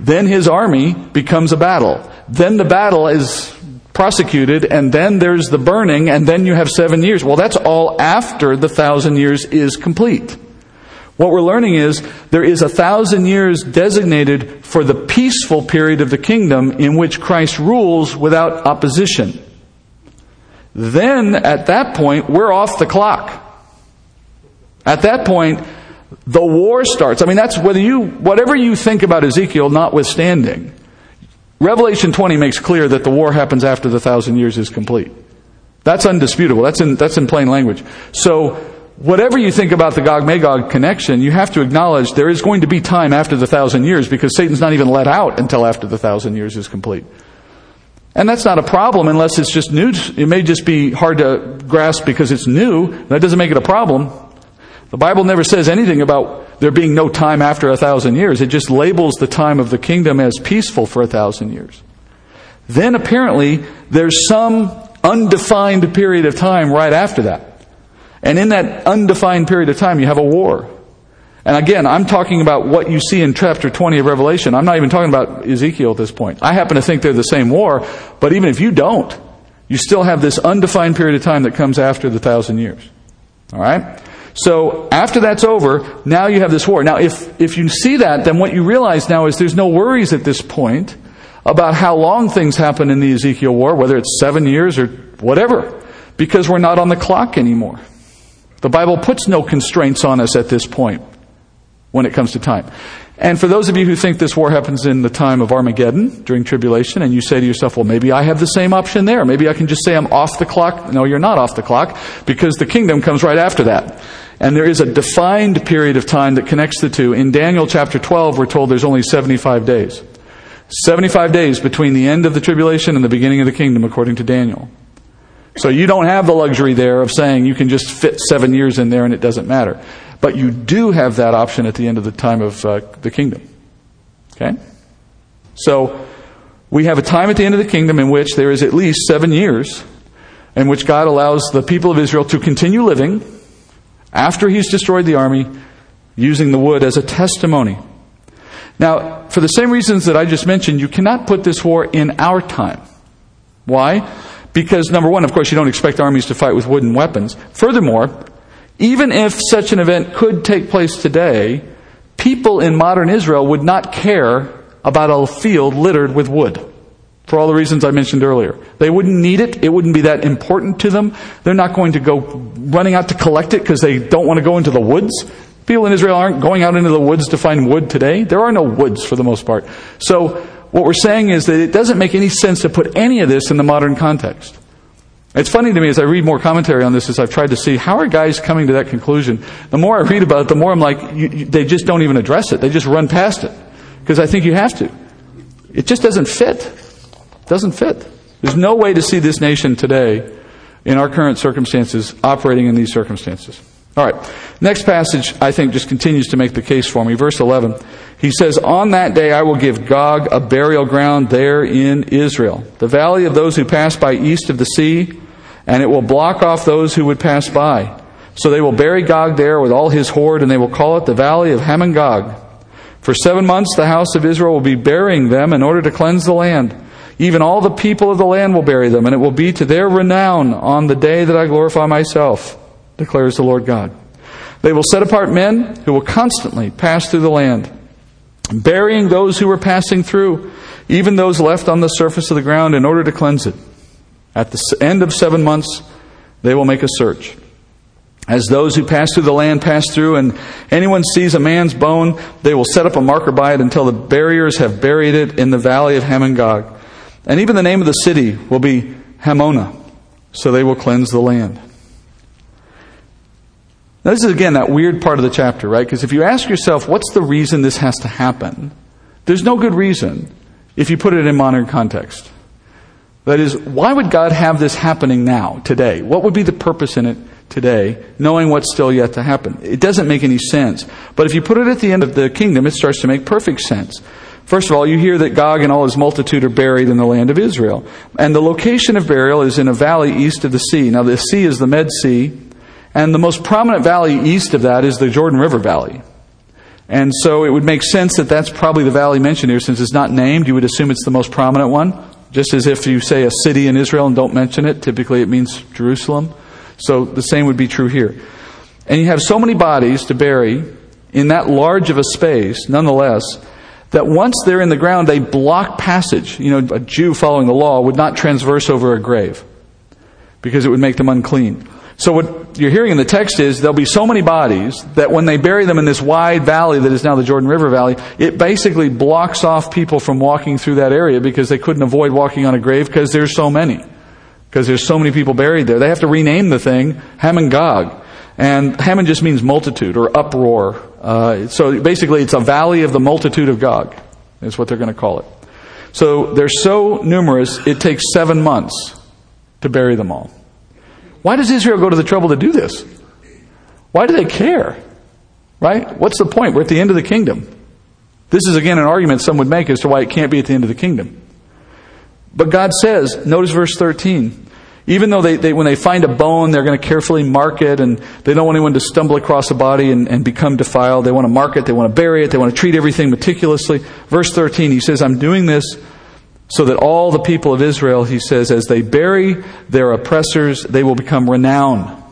Then his army becomes a battle. Then the battle is prosecuted, and then there's the burning, and then you have seven years. Well, that's all after the thousand years is complete. What we're learning is there is a thousand years designated for the peaceful period of the kingdom in which Christ rules without opposition. Then, at that point, we're off the clock. At that point, the war starts. I mean, that's whether you, whatever you think about Ezekiel notwithstanding, Revelation 20 makes clear that the war happens after the thousand years is complete. That's undisputable. That's in, that's in plain language. So, whatever you think about the Gog Magog connection, you have to acknowledge there is going to be time after the thousand years because Satan's not even let out until after the thousand years is complete. And that's not a problem unless it's just new. It may just be hard to grasp because it's new. That doesn't make it a problem. The Bible never says anything about there being no time after a thousand years. It just labels the time of the kingdom as peaceful for a thousand years. Then apparently there's some undefined period of time right after that. And in that undefined period of time, you have a war. And again, I'm talking about what you see in chapter 20 of Revelation. I'm not even talking about Ezekiel at this point. I happen to think they're the same war, but even if you don't, you still have this undefined period of time that comes after the thousand years. All right? So after that's over, now you have this war. Now, if, if you see that, then what you realize now is there's no worries at this point about how long things happen in the Ezekiel war, whether it's seven years or whatever, because we're not on the clock anymore. The Bible puts no constraints on us at this point when it comes to time. And for those of you who think this war happens in the time of Armageddon during tribulation, and you say to yourself, well, maybe I have the same option there. Maybe I can just say I'm off the clock. No, you're not off the clock because the kingdom comes right after that. And there is a defined period of time that connects the two. In Daniel chapter 12, we're told there's only 75 days. 75 days between the end of the tribulation and the beginning of the kingdom, according to Daniel. So you don't have the luxury there of saying you can just fit seven years in there and it doesn't matter. But you do have that option at the end of the time of uh, the kingdom. Okay? So we have a time at the end of the kingdom in which there is at least seven years in which God allows the people of Israel to continue living after he's destroyed the army, using the wood as a testimony. Now, for the same reasons that I just mentioned, you cannot put this war in our time. Why? Because, number one, of course, you don't expect armies to fight with wooden weapons. Furthermore, even if such an event could take place today, people in modern Israel would not care about a field littered with wood for all the reasons I mentioned earlier. They wouldn't need it. It wouldn't be that important to them. They're not going to go running out to collect it because they don't want to go into the woods. People in Israel aren't going out into the woods to find wood today. There are no woods for the most part. So what we're saying is that it doesn't make any sense to put any of this in the modern context. It's funny to me as I read more commentary on this, as I've tried to see how are guys coming to that conclusion. The more I read about it, the more I'm like, you, you, they just don't even address it. They just run past it because I think you have to. It just doesn't fit. Doesn't fit. There's no way to see this nation today in our current circumstances operating in these circumstances. All right. Next passage, I think, just continues to make the case for me. Verse 11. He says, On that day I will give Gog a burial ground there in Israel, the valley of those who pass by east of the sea, and it will block off those who would pass by. So they will bury Gog there with all his horde, and they will call it the valley of Hamon-Gog. For seven months the house of Israel will be burying them in order to cleanse the land. Even all the people of the land will bury them, and it will be to their renown on the day that I glorify myself, declares the Lord God. They will set apart men who will constantly pass through the land, burying those who were passing through. even those left on the surface of the ground, in order to cleanse it. At the end of seven months, they will make a search. As those who pass through the land pass through, and anyone sees a man's bone, they will set up a marker by it until the barriers have buried it in the valley of Hamon And even the name of the city will be Hamonah, so they will cleanse the land. Now, this is again that weird part of the chapter, right? Because if you ask yourself, what's the reason this has to happen? There's no good reason if you put it in modern context. That is, why would God have this happening now, today? What would be the purpose in it today, knowing what's still yet to happen. It doesn't make any sense. But if you put it at the end of the kingdom, it starts to make perfect sense. First of all, you hear that Gog and all his multitude are buried in the land of Israel. And the location of burial is in a valley east of the sea. Now, the sea is the Med Sea, and the most prominent valley east of that is the Jordan River Valley. And so it would make sense that that's probably the valley mentioned here. Since it's not named, you would assume it's the most prominent one. Just as if you say a city in Israel and don't mention it, typically it means Jerusalem. So the same would be true here. And you have so many bodies to bury in that large of a space, nonetheless, that once they're in the ground, they block passage. You know, a Jew following the law would not transverse over a grave because it would make them unclean. So what you're hearing in the text is there'll be so many bodies that when they bury them in this wide valley that is now the Jordan River Valley, it basically blocks off people from walking through that area because they couldn't avoid walking on a grave because there's so many because there's so many people buried there. They have to rename the thing Hamon Gog. And Hamon just means multitude or uproar. Uh, so basically, it's a valley of the multitude of Gog, is what they're going to call it. So they're so numerous, it takes seven months to bury them all. Why does Israel go to the trouble to do this? Why do they care? Right? What's the point? We're at the end of the kingdom. This is again an argument some would make as to why it can't be at the end of the kingdom. But God says, notice verse 13, even though they, they, when they find a bone, they're going to carefully mark it and they don't want anyone to stumble across a body and, and become defiled. They want to mark it, they want to bury it, they want to treat everything meticulously. Verse 13, he says, I'm doing this so that all the people of Israel, he says, as they bury their oppressors, they will become renowned.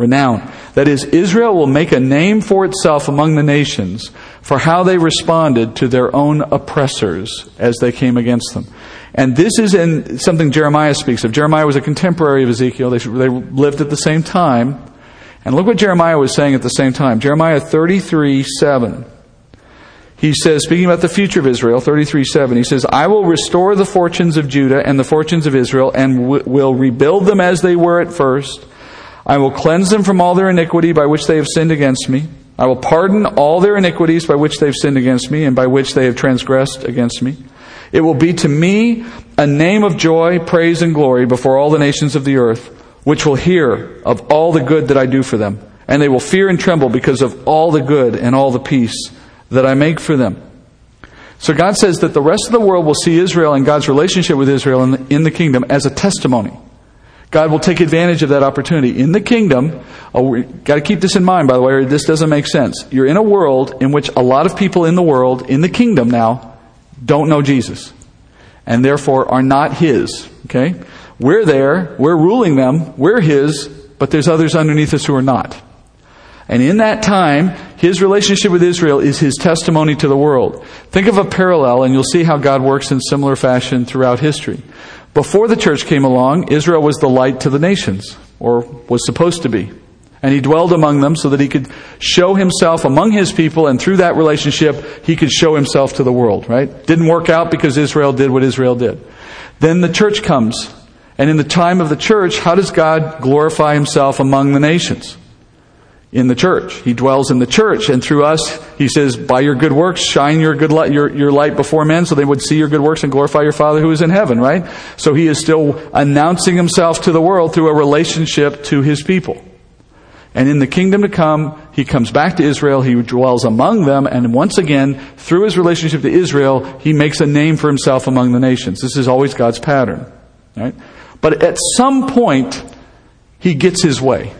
Renown. That is, Israel will make a name for itself among the nations for how they responded to their own oppressors as they came against them. And this is in something Jeremiah speaks of. Jeremiah was a contemporary of Ezekiel. They, they lived at the same time. And look what Jeremiah was saying at the same time. Jeremiah 33 7. He says, speaking about the future of Israel, 33 7, he says, I will restore the fortunes of Judah and the fortunes of Israel and w- will rebuild them as they were at first. I will cleanse them from all their iniquity by which they have sinned against me. I will pardon all their iniquities by which they have sinned against me and by which they have transgressed against me. It will be to me a name of joy, praise, and glory before all the nations of the earth, which will hear of all the good that I do for them. And they will fear and tremble because of all the good and all the peace that I make for them. So God says that the rest of the world will see Israel and God's relationship with Israel in the, in the kingdom as a testimony. God will take advantage of that opportunity. In the kingdom, oh, we got to keep this in mind, by the way, this doesn't make sense. You're in a world in which a lot of people in the world, in the kingdom now, don't know Jesus and therefore are not His. Okay? We're there, we're ruling them, we're His, but there's others underneath us who are not. And in that time, his relationship with Israel is his testimony to the world. Think of a parallel, and you'll see how God works in similar fashion throughout history. Before the church came along, Israel was the light to the nations, or was supposed to be. And he dwelled among them so that he could show himself among his people, and through that relationship, he could show himself to the world, right? Didn't work out because Israel did what Israel did. Then the church comes. And in the time of the church, how does God glorify himself among the nations? In the church. He dwells in the church. And through us, he says, by your good works, shine your good light, your, your light before men so they would see your good works and glorify your Father who is in heaven, right? So he is still announcing himself to the world through a relationship to his people. And in the kingdom to come, he comes back to Israel, he dwells among them, and once again, through his relationship to Israel, he makes a name for himself among the nations. This is always God's pattern. Right? But at some point, he gets his way.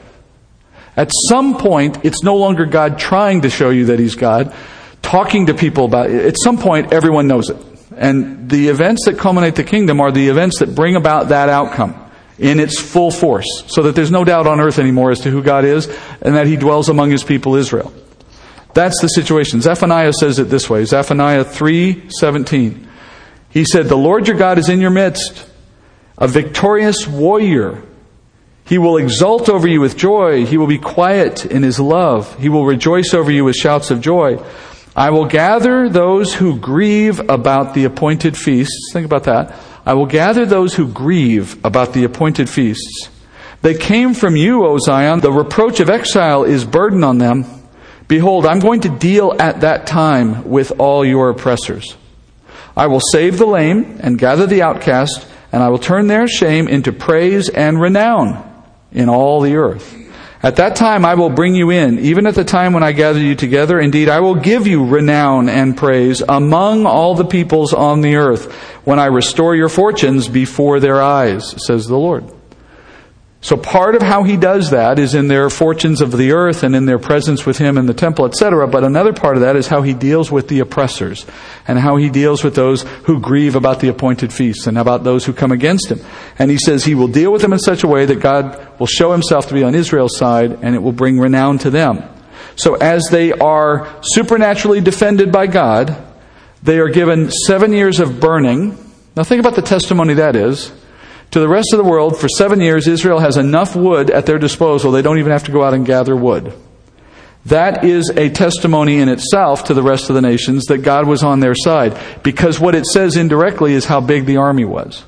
At some point, it's no longer God trying to show you that he's God, talking to people about it. At some point, everyone knows it. And the events that culminate the kingdom are the events that bring about that outcome in its full force, so that there's no doubt on earth anymore as to who God is and that he dwells among his people Israel. That's the situation. Zephaniah says it this way. Zephaniah 3:17. He said, The Lord your God is in your midst, a victorious warrior. He will exult over you with joy. He will be quiet in his love. He will rejoice over you with shouts of joy. I will gather those who grieve about the appointed feasts. Think about that. I will gather those who grieve about the appointed feasts. They came from you, O Zion. The reproach of exile is burden on them. Behold, I'm going to deal at that time with all your oppressors. I will save the lame and gather the outcast, and I will turn their shame into praise and renown in all the earth. At that time I will bring you in, even at the time when I gather you together. Indeed, I will give you renown and praise among all the peoples on the earth when I restore your fortunes before their eyes, says the Lord. So part of how he does that is in their fortunes of the earth and in their presence with him in the temple, etc. But another part of that is how he deals with the oppressors and how he deals with those who grieve about the appointed feasts and about those who come against him. And he says he will deal with them in such a way that God will show himself to be on Israel's side and it will bring renown to them. So as they are supernaturally defended by God, they are given seven years of burning. Now think about the testimony that is. To the rest of the world, for seven years, Israel has enough wood at their disposal, they don't even have to go out and gather wood. That is a testimony in itself to the rest of the nations that God was on their side. Because what it says indirectly is how big the army was.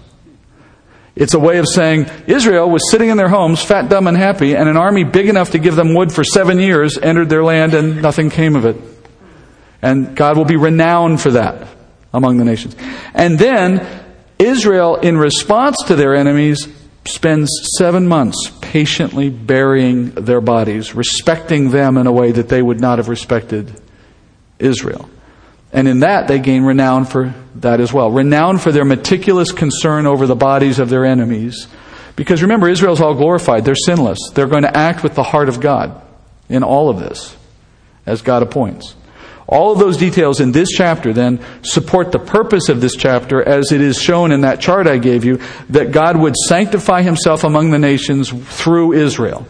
It's a way of saying Israel was sitting in their homes, fat, dumb, and happy, and an army big enough to give them wood for seven years entered their land and nothing came of it. And God will be renowned for that among the nations. And then Israel, in response to their enemies, spends seven months patiently burying their bodies, respecting them in a way that they would not have respected Israel. And in that, they gain renown for that as well. Renown for their meticulous concern over the bodies of their enemies. Because remember, Israel's all glorified. They're sinless. They're going to act with the heart of God in all of this, as God appoints. All of those details in this chapter then support the purpose of this chapter as it is shown in that chart I gave you that God would sanctify himself among the nations through Israel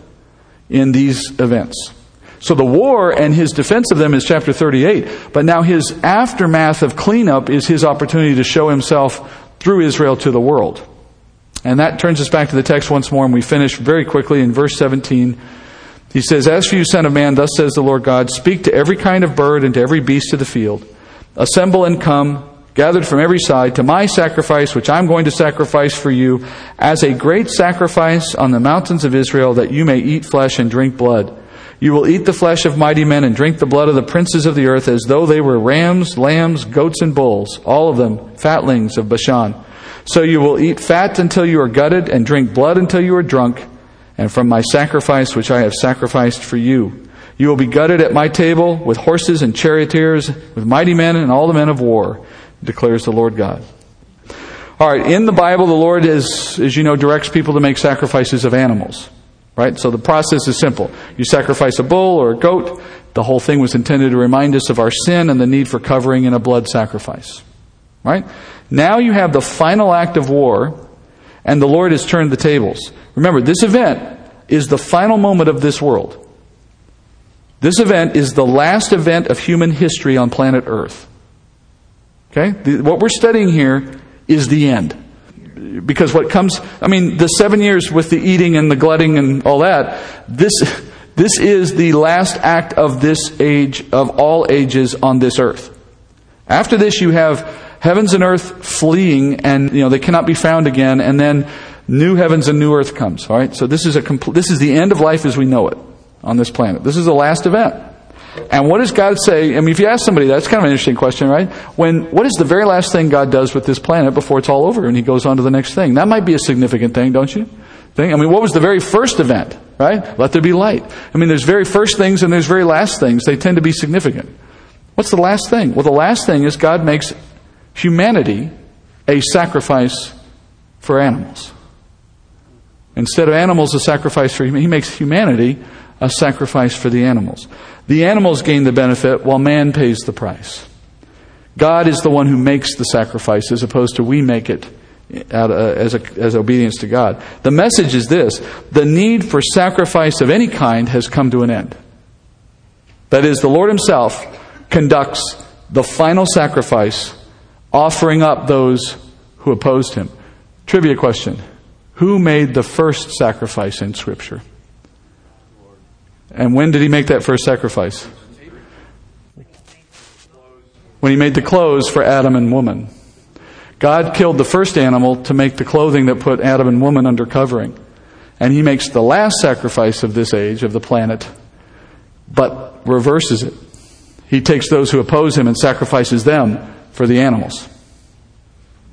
in these events. So the war and his defense of them is chapter 38, but now his aftermath of cleanup is his opportunity to show himself through Israel to the world. And that turns us back to the text once more, and we finish very quickly in verse 17 he says, As for you, Son of Man, thus says the Lord God, speak to every kind of bird and to every beast of the field. Assemble and come, gathered from every side, to my sacrifice, which I'm going to sacrifice for you, as a great sacrifice on the mountains of Israel, that you may eat flesh and drink blood. You will eat the flesh of mighty men and drink the blood of the princes of the earth, as though they were rams, lambs, goats, and bulls, all of them fatlings of Bashan. So you will eat fat until you are gutted, and drink blood until you are drunk and from my sacrifice which I have sacrificed for you. You will be gutted at my table with horses and charioteers, with mighty men and all the men of war, declares the Lord God. All right, in the Bible, the Lord is, as you know, directs people to make sacrifices of animals. Right? So the process is simple. You sacrifice a bull or a goat. The whole thing was intended to remind us of our sin and the need for covering in a blood sacrifice. Right? Now you have the final act of war, and the Lord has turned the tables. Remember, this event is the final moment of this world. This event is the last event of human history on planet Earth. Okay? what we're studying here is the end. Because what comes, I mean, the seven years with the eating and the glutting and all that, this, this is the last act of this age, of all ages on this earth. After this, you have heavens and earth fleeing, and, you know, they cannot be found again, and then new heavens and new earth comes. All right, so this is a compl- this is the end of life as we know it on this planet. This is the last event. And what does God say? I mean, if you ask somebody, that's kind of an interesting question, right? When what is the very last thing God does with this planet before it's all over and He goes on to the next thing? That might be a significant thing, don't you? Think? I mean, what was the very first event? Right? Let there be light. I mean, there's very first things and there's very last things. They tend to be significant. What's the last thing? Well, the last thing is God makes humanity a sacrifice for animals. Instead of animals a sacrifice for him, he makes humanity a sacrifice for the animals. The animals gain the benefit while man pays the price. God is the one who makes the sacrifice as opposed to we make it out, uh, as, a, as obedience to God. The message is this the need for sacrifice of any kind has come to an end. That is, the Lord Himself conducts the final sacrifice offering up those who opposed him. Trivia question Who made the first sacrifice in Scripture? And when did he make that first sacrifice? When he made the clothes for Adam and woman. God killed the first animal to make the clothing that put Adam and woman under covering. And he makes the last sacrifice of this age, of the planet, but reverses it. He takes those who oppose him and sacrifices them for the animals.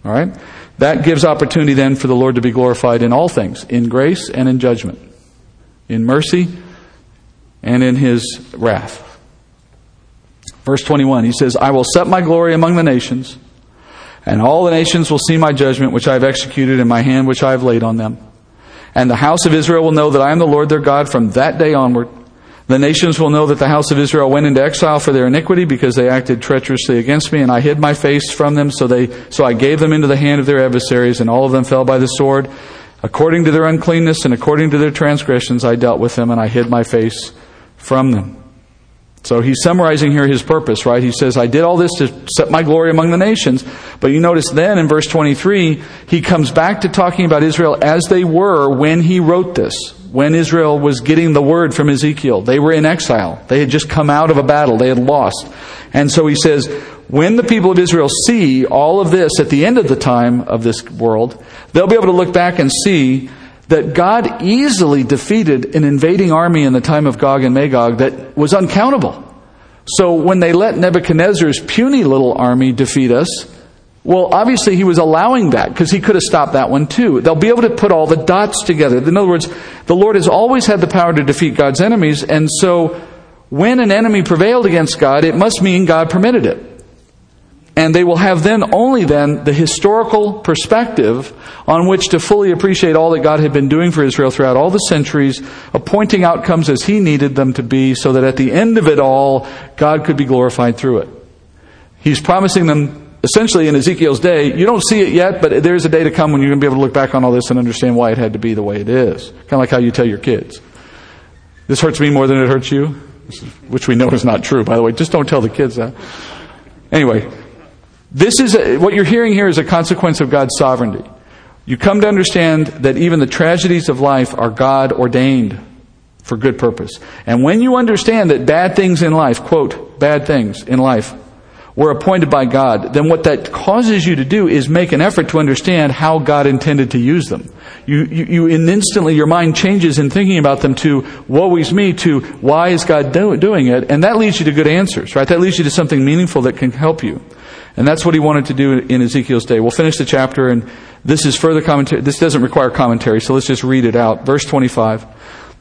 All right? That gives opportunity then for the Lord to be glorified in all things, in grace and in judgment, in mercy and in his wrath. Verse 21, he says, I will set my glory among the nations, and all the nations will see my judgment which I have executed in my hand which I have laid on them. And the house of Israel will know that I am the Lord their God from that day onward. The nations will know that the house of Israel went into exile for their iniquity because they acted treacherously against me, and I hid my face from them, so they so I gave them into the hand of their adversaries, and all of them fell by the sword. According to their uncleanness and according to their transgressions I dealt with them, and I hid my face from them. So he's summarizing here his purpose, right? He says, I did all this to set my glory among the nations. But you notice then in verse 23, he comes back to talking about Israel as they were when he wrote this. When Israel was getting the word from Ezekiel. They were in exile. They had just come out of a battle. They had lost. And so he says, when the people of Israel see all of this at the end of the time of this world, they'll be able to look back and see that God easily defeated an invading army in the time of Gog and Magog that was uncountable. So when they let Nebuchadnezzar's puny little army defeat us, well, obviously he was allowing that because he could have stopped that one too. They'll be able to put all the dots together. In other words, the Lord has always had the power to defeat God's enemies, and so when an enemy prevailed against God, it must mean God permitted it. And they will have then only then the historical perspective on which to fully appreciate all that God had been doing for Israel throughout all the centuries, appointing outcomes as He needed them to be, so that at the end of it all, God could be glorified through it. He's promising them essentially in Ezekiel's day, you don't see it yet, but there's a day to come when you're going to be able to look back on all this and understand why it had to be the way it is. Kind of like how you tell your kids. This hurts me more than it hurts you, which we know is not true, by the way. Just don't tell the kids that. Anyway, this is a, what you're hearing here is a consequence of God's sovereignty. You come to understand that even the tragedies of life are God ordained for good purpose. And when you understand that bad things in life, quote, bad things in life, were appointed by God, then what that causes you to do is make an effort to understand how God intended to use them. You, you, you instantly, your mind changes in thinking about them to, woe is me, to, why is God do, doing it? And that leads you to good answers, right? That leads you to something meaningful that can help you. And that's what he wanted to do in Ezekiel's day. We'll finish the chapter, and this is further commentary. This doesn't require commentary, so let's just read it out. Verse 25.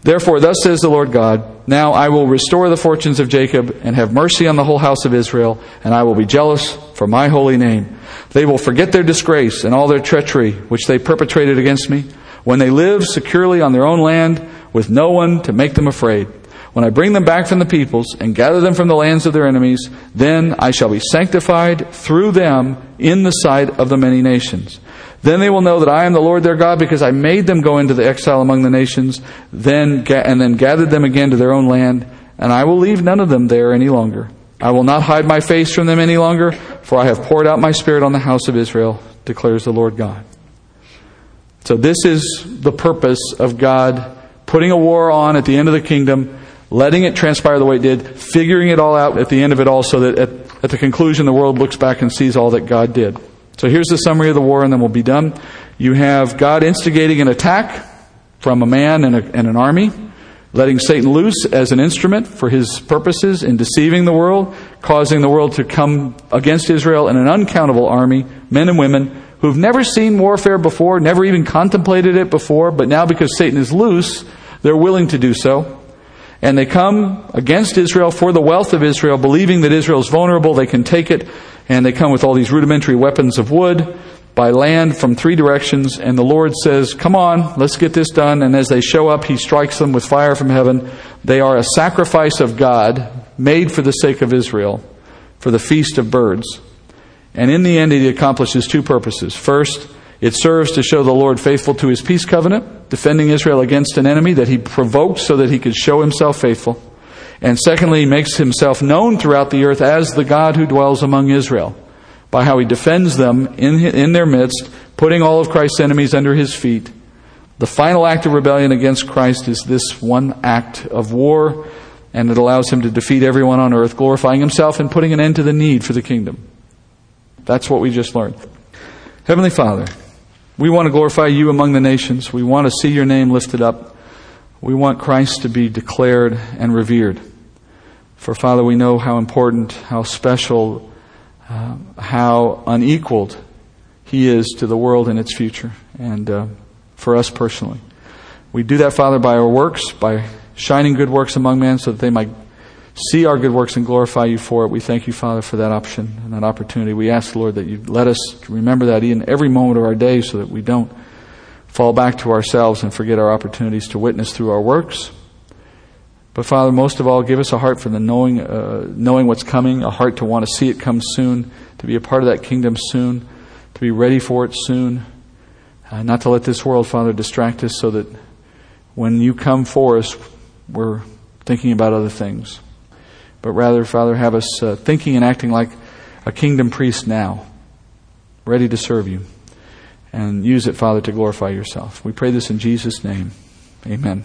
Therefore, thus says the Lord God, Now I will restore the fortunes of Jacob and have mercy on the whole house of Israel, and I will be jealous for my holy name. They will forget their disgrace and all their treachery which they perpetrated against me, when they live securely on their own land with no one to make them afraid. When I bring them back from the peoples and gather them from the lands of their enemies, then I shall be sanctified through them in the sight of the many nations. Then they will know that I am the Lord their God because I made them go into the exile among the nations, then and then gathered them again to their own land, and I will leave none of them there any longer. I will not hide my face from them any longer, for I have poured out my spirit on the house of Israel, declares the Lord God. So this is the purpose of God putting a war on at the end of the kingdom letting it transpire the way it did, figuring it all out at the end of it all so that at, at the conclusion the world looks back and sees all that God did. So here's the summary of the war and then we'll be done. You have God instigating an attack from a man and, a, and an army, letting Satan loose as an instrument for his purposes in deceiving the world, causing the world to come against Israel in an uncountable army, men and women who've never seen warfare before, never even contemplated it before, but now because Satan is loose, they're willing to do so. And they come against Israel for the wealth of Israel, believing that Israel is vulnerable, they can take it, and they come with all these rudimentary weapons of wood by land from three directions. And the Lord says, Come on, let's get this done. And as they show up, He strikes them with fire from heaven. They are a sacrifice of God made for the sake of Israel, for the feast of birds. And in the end, it accomplishes two purposes. First, it serves to show the Lord faithful to his peace covenant, defending Israel against an enemy that he provoked so that he could show himself faithful. And secondly, he makes himself known throughout the earth as the God who dwells among Israel. by how he defends them in, in their midst, putting all of Christ's enemies under his feet. The final act of rebellion against Christ is this one act of war, and it allows him to defeat everyone on earth, glorifying himself and putting an end to the need for the kingdom. That's what we just learned. Heavenly Father, we want to glorify you among the nations. We want to see your name lifted up. We want Christ to be declared and revered. For Father, we know how important, how special, uh, how unequaled He is to the world and its future, and uh, for us personally. We do that, Father, by our works, by shining good works among men so that they might see our good works and glorify you for it. We thank you, Father, for that option and that opportunity. We ask, the Lord, that you let us remember that in every moment of our day so that we don't fall back to ourselves and forget our opportunities to witness through our works. But Father, most of all, give us a heart for the knowing, uh, knowing what's coming, a heart to want to see it come soon, to be a part of that kingdom soon, to be ready for it soon, uh, not to let this world, Father, distract us so that when you come for us, we're thinking about other things but rather, Father, have us uh, thinking and acting like a kingdom priest now, ready to serve you. And use it, Father, to glorify yourself. We pray this in Jesus' name. Amen.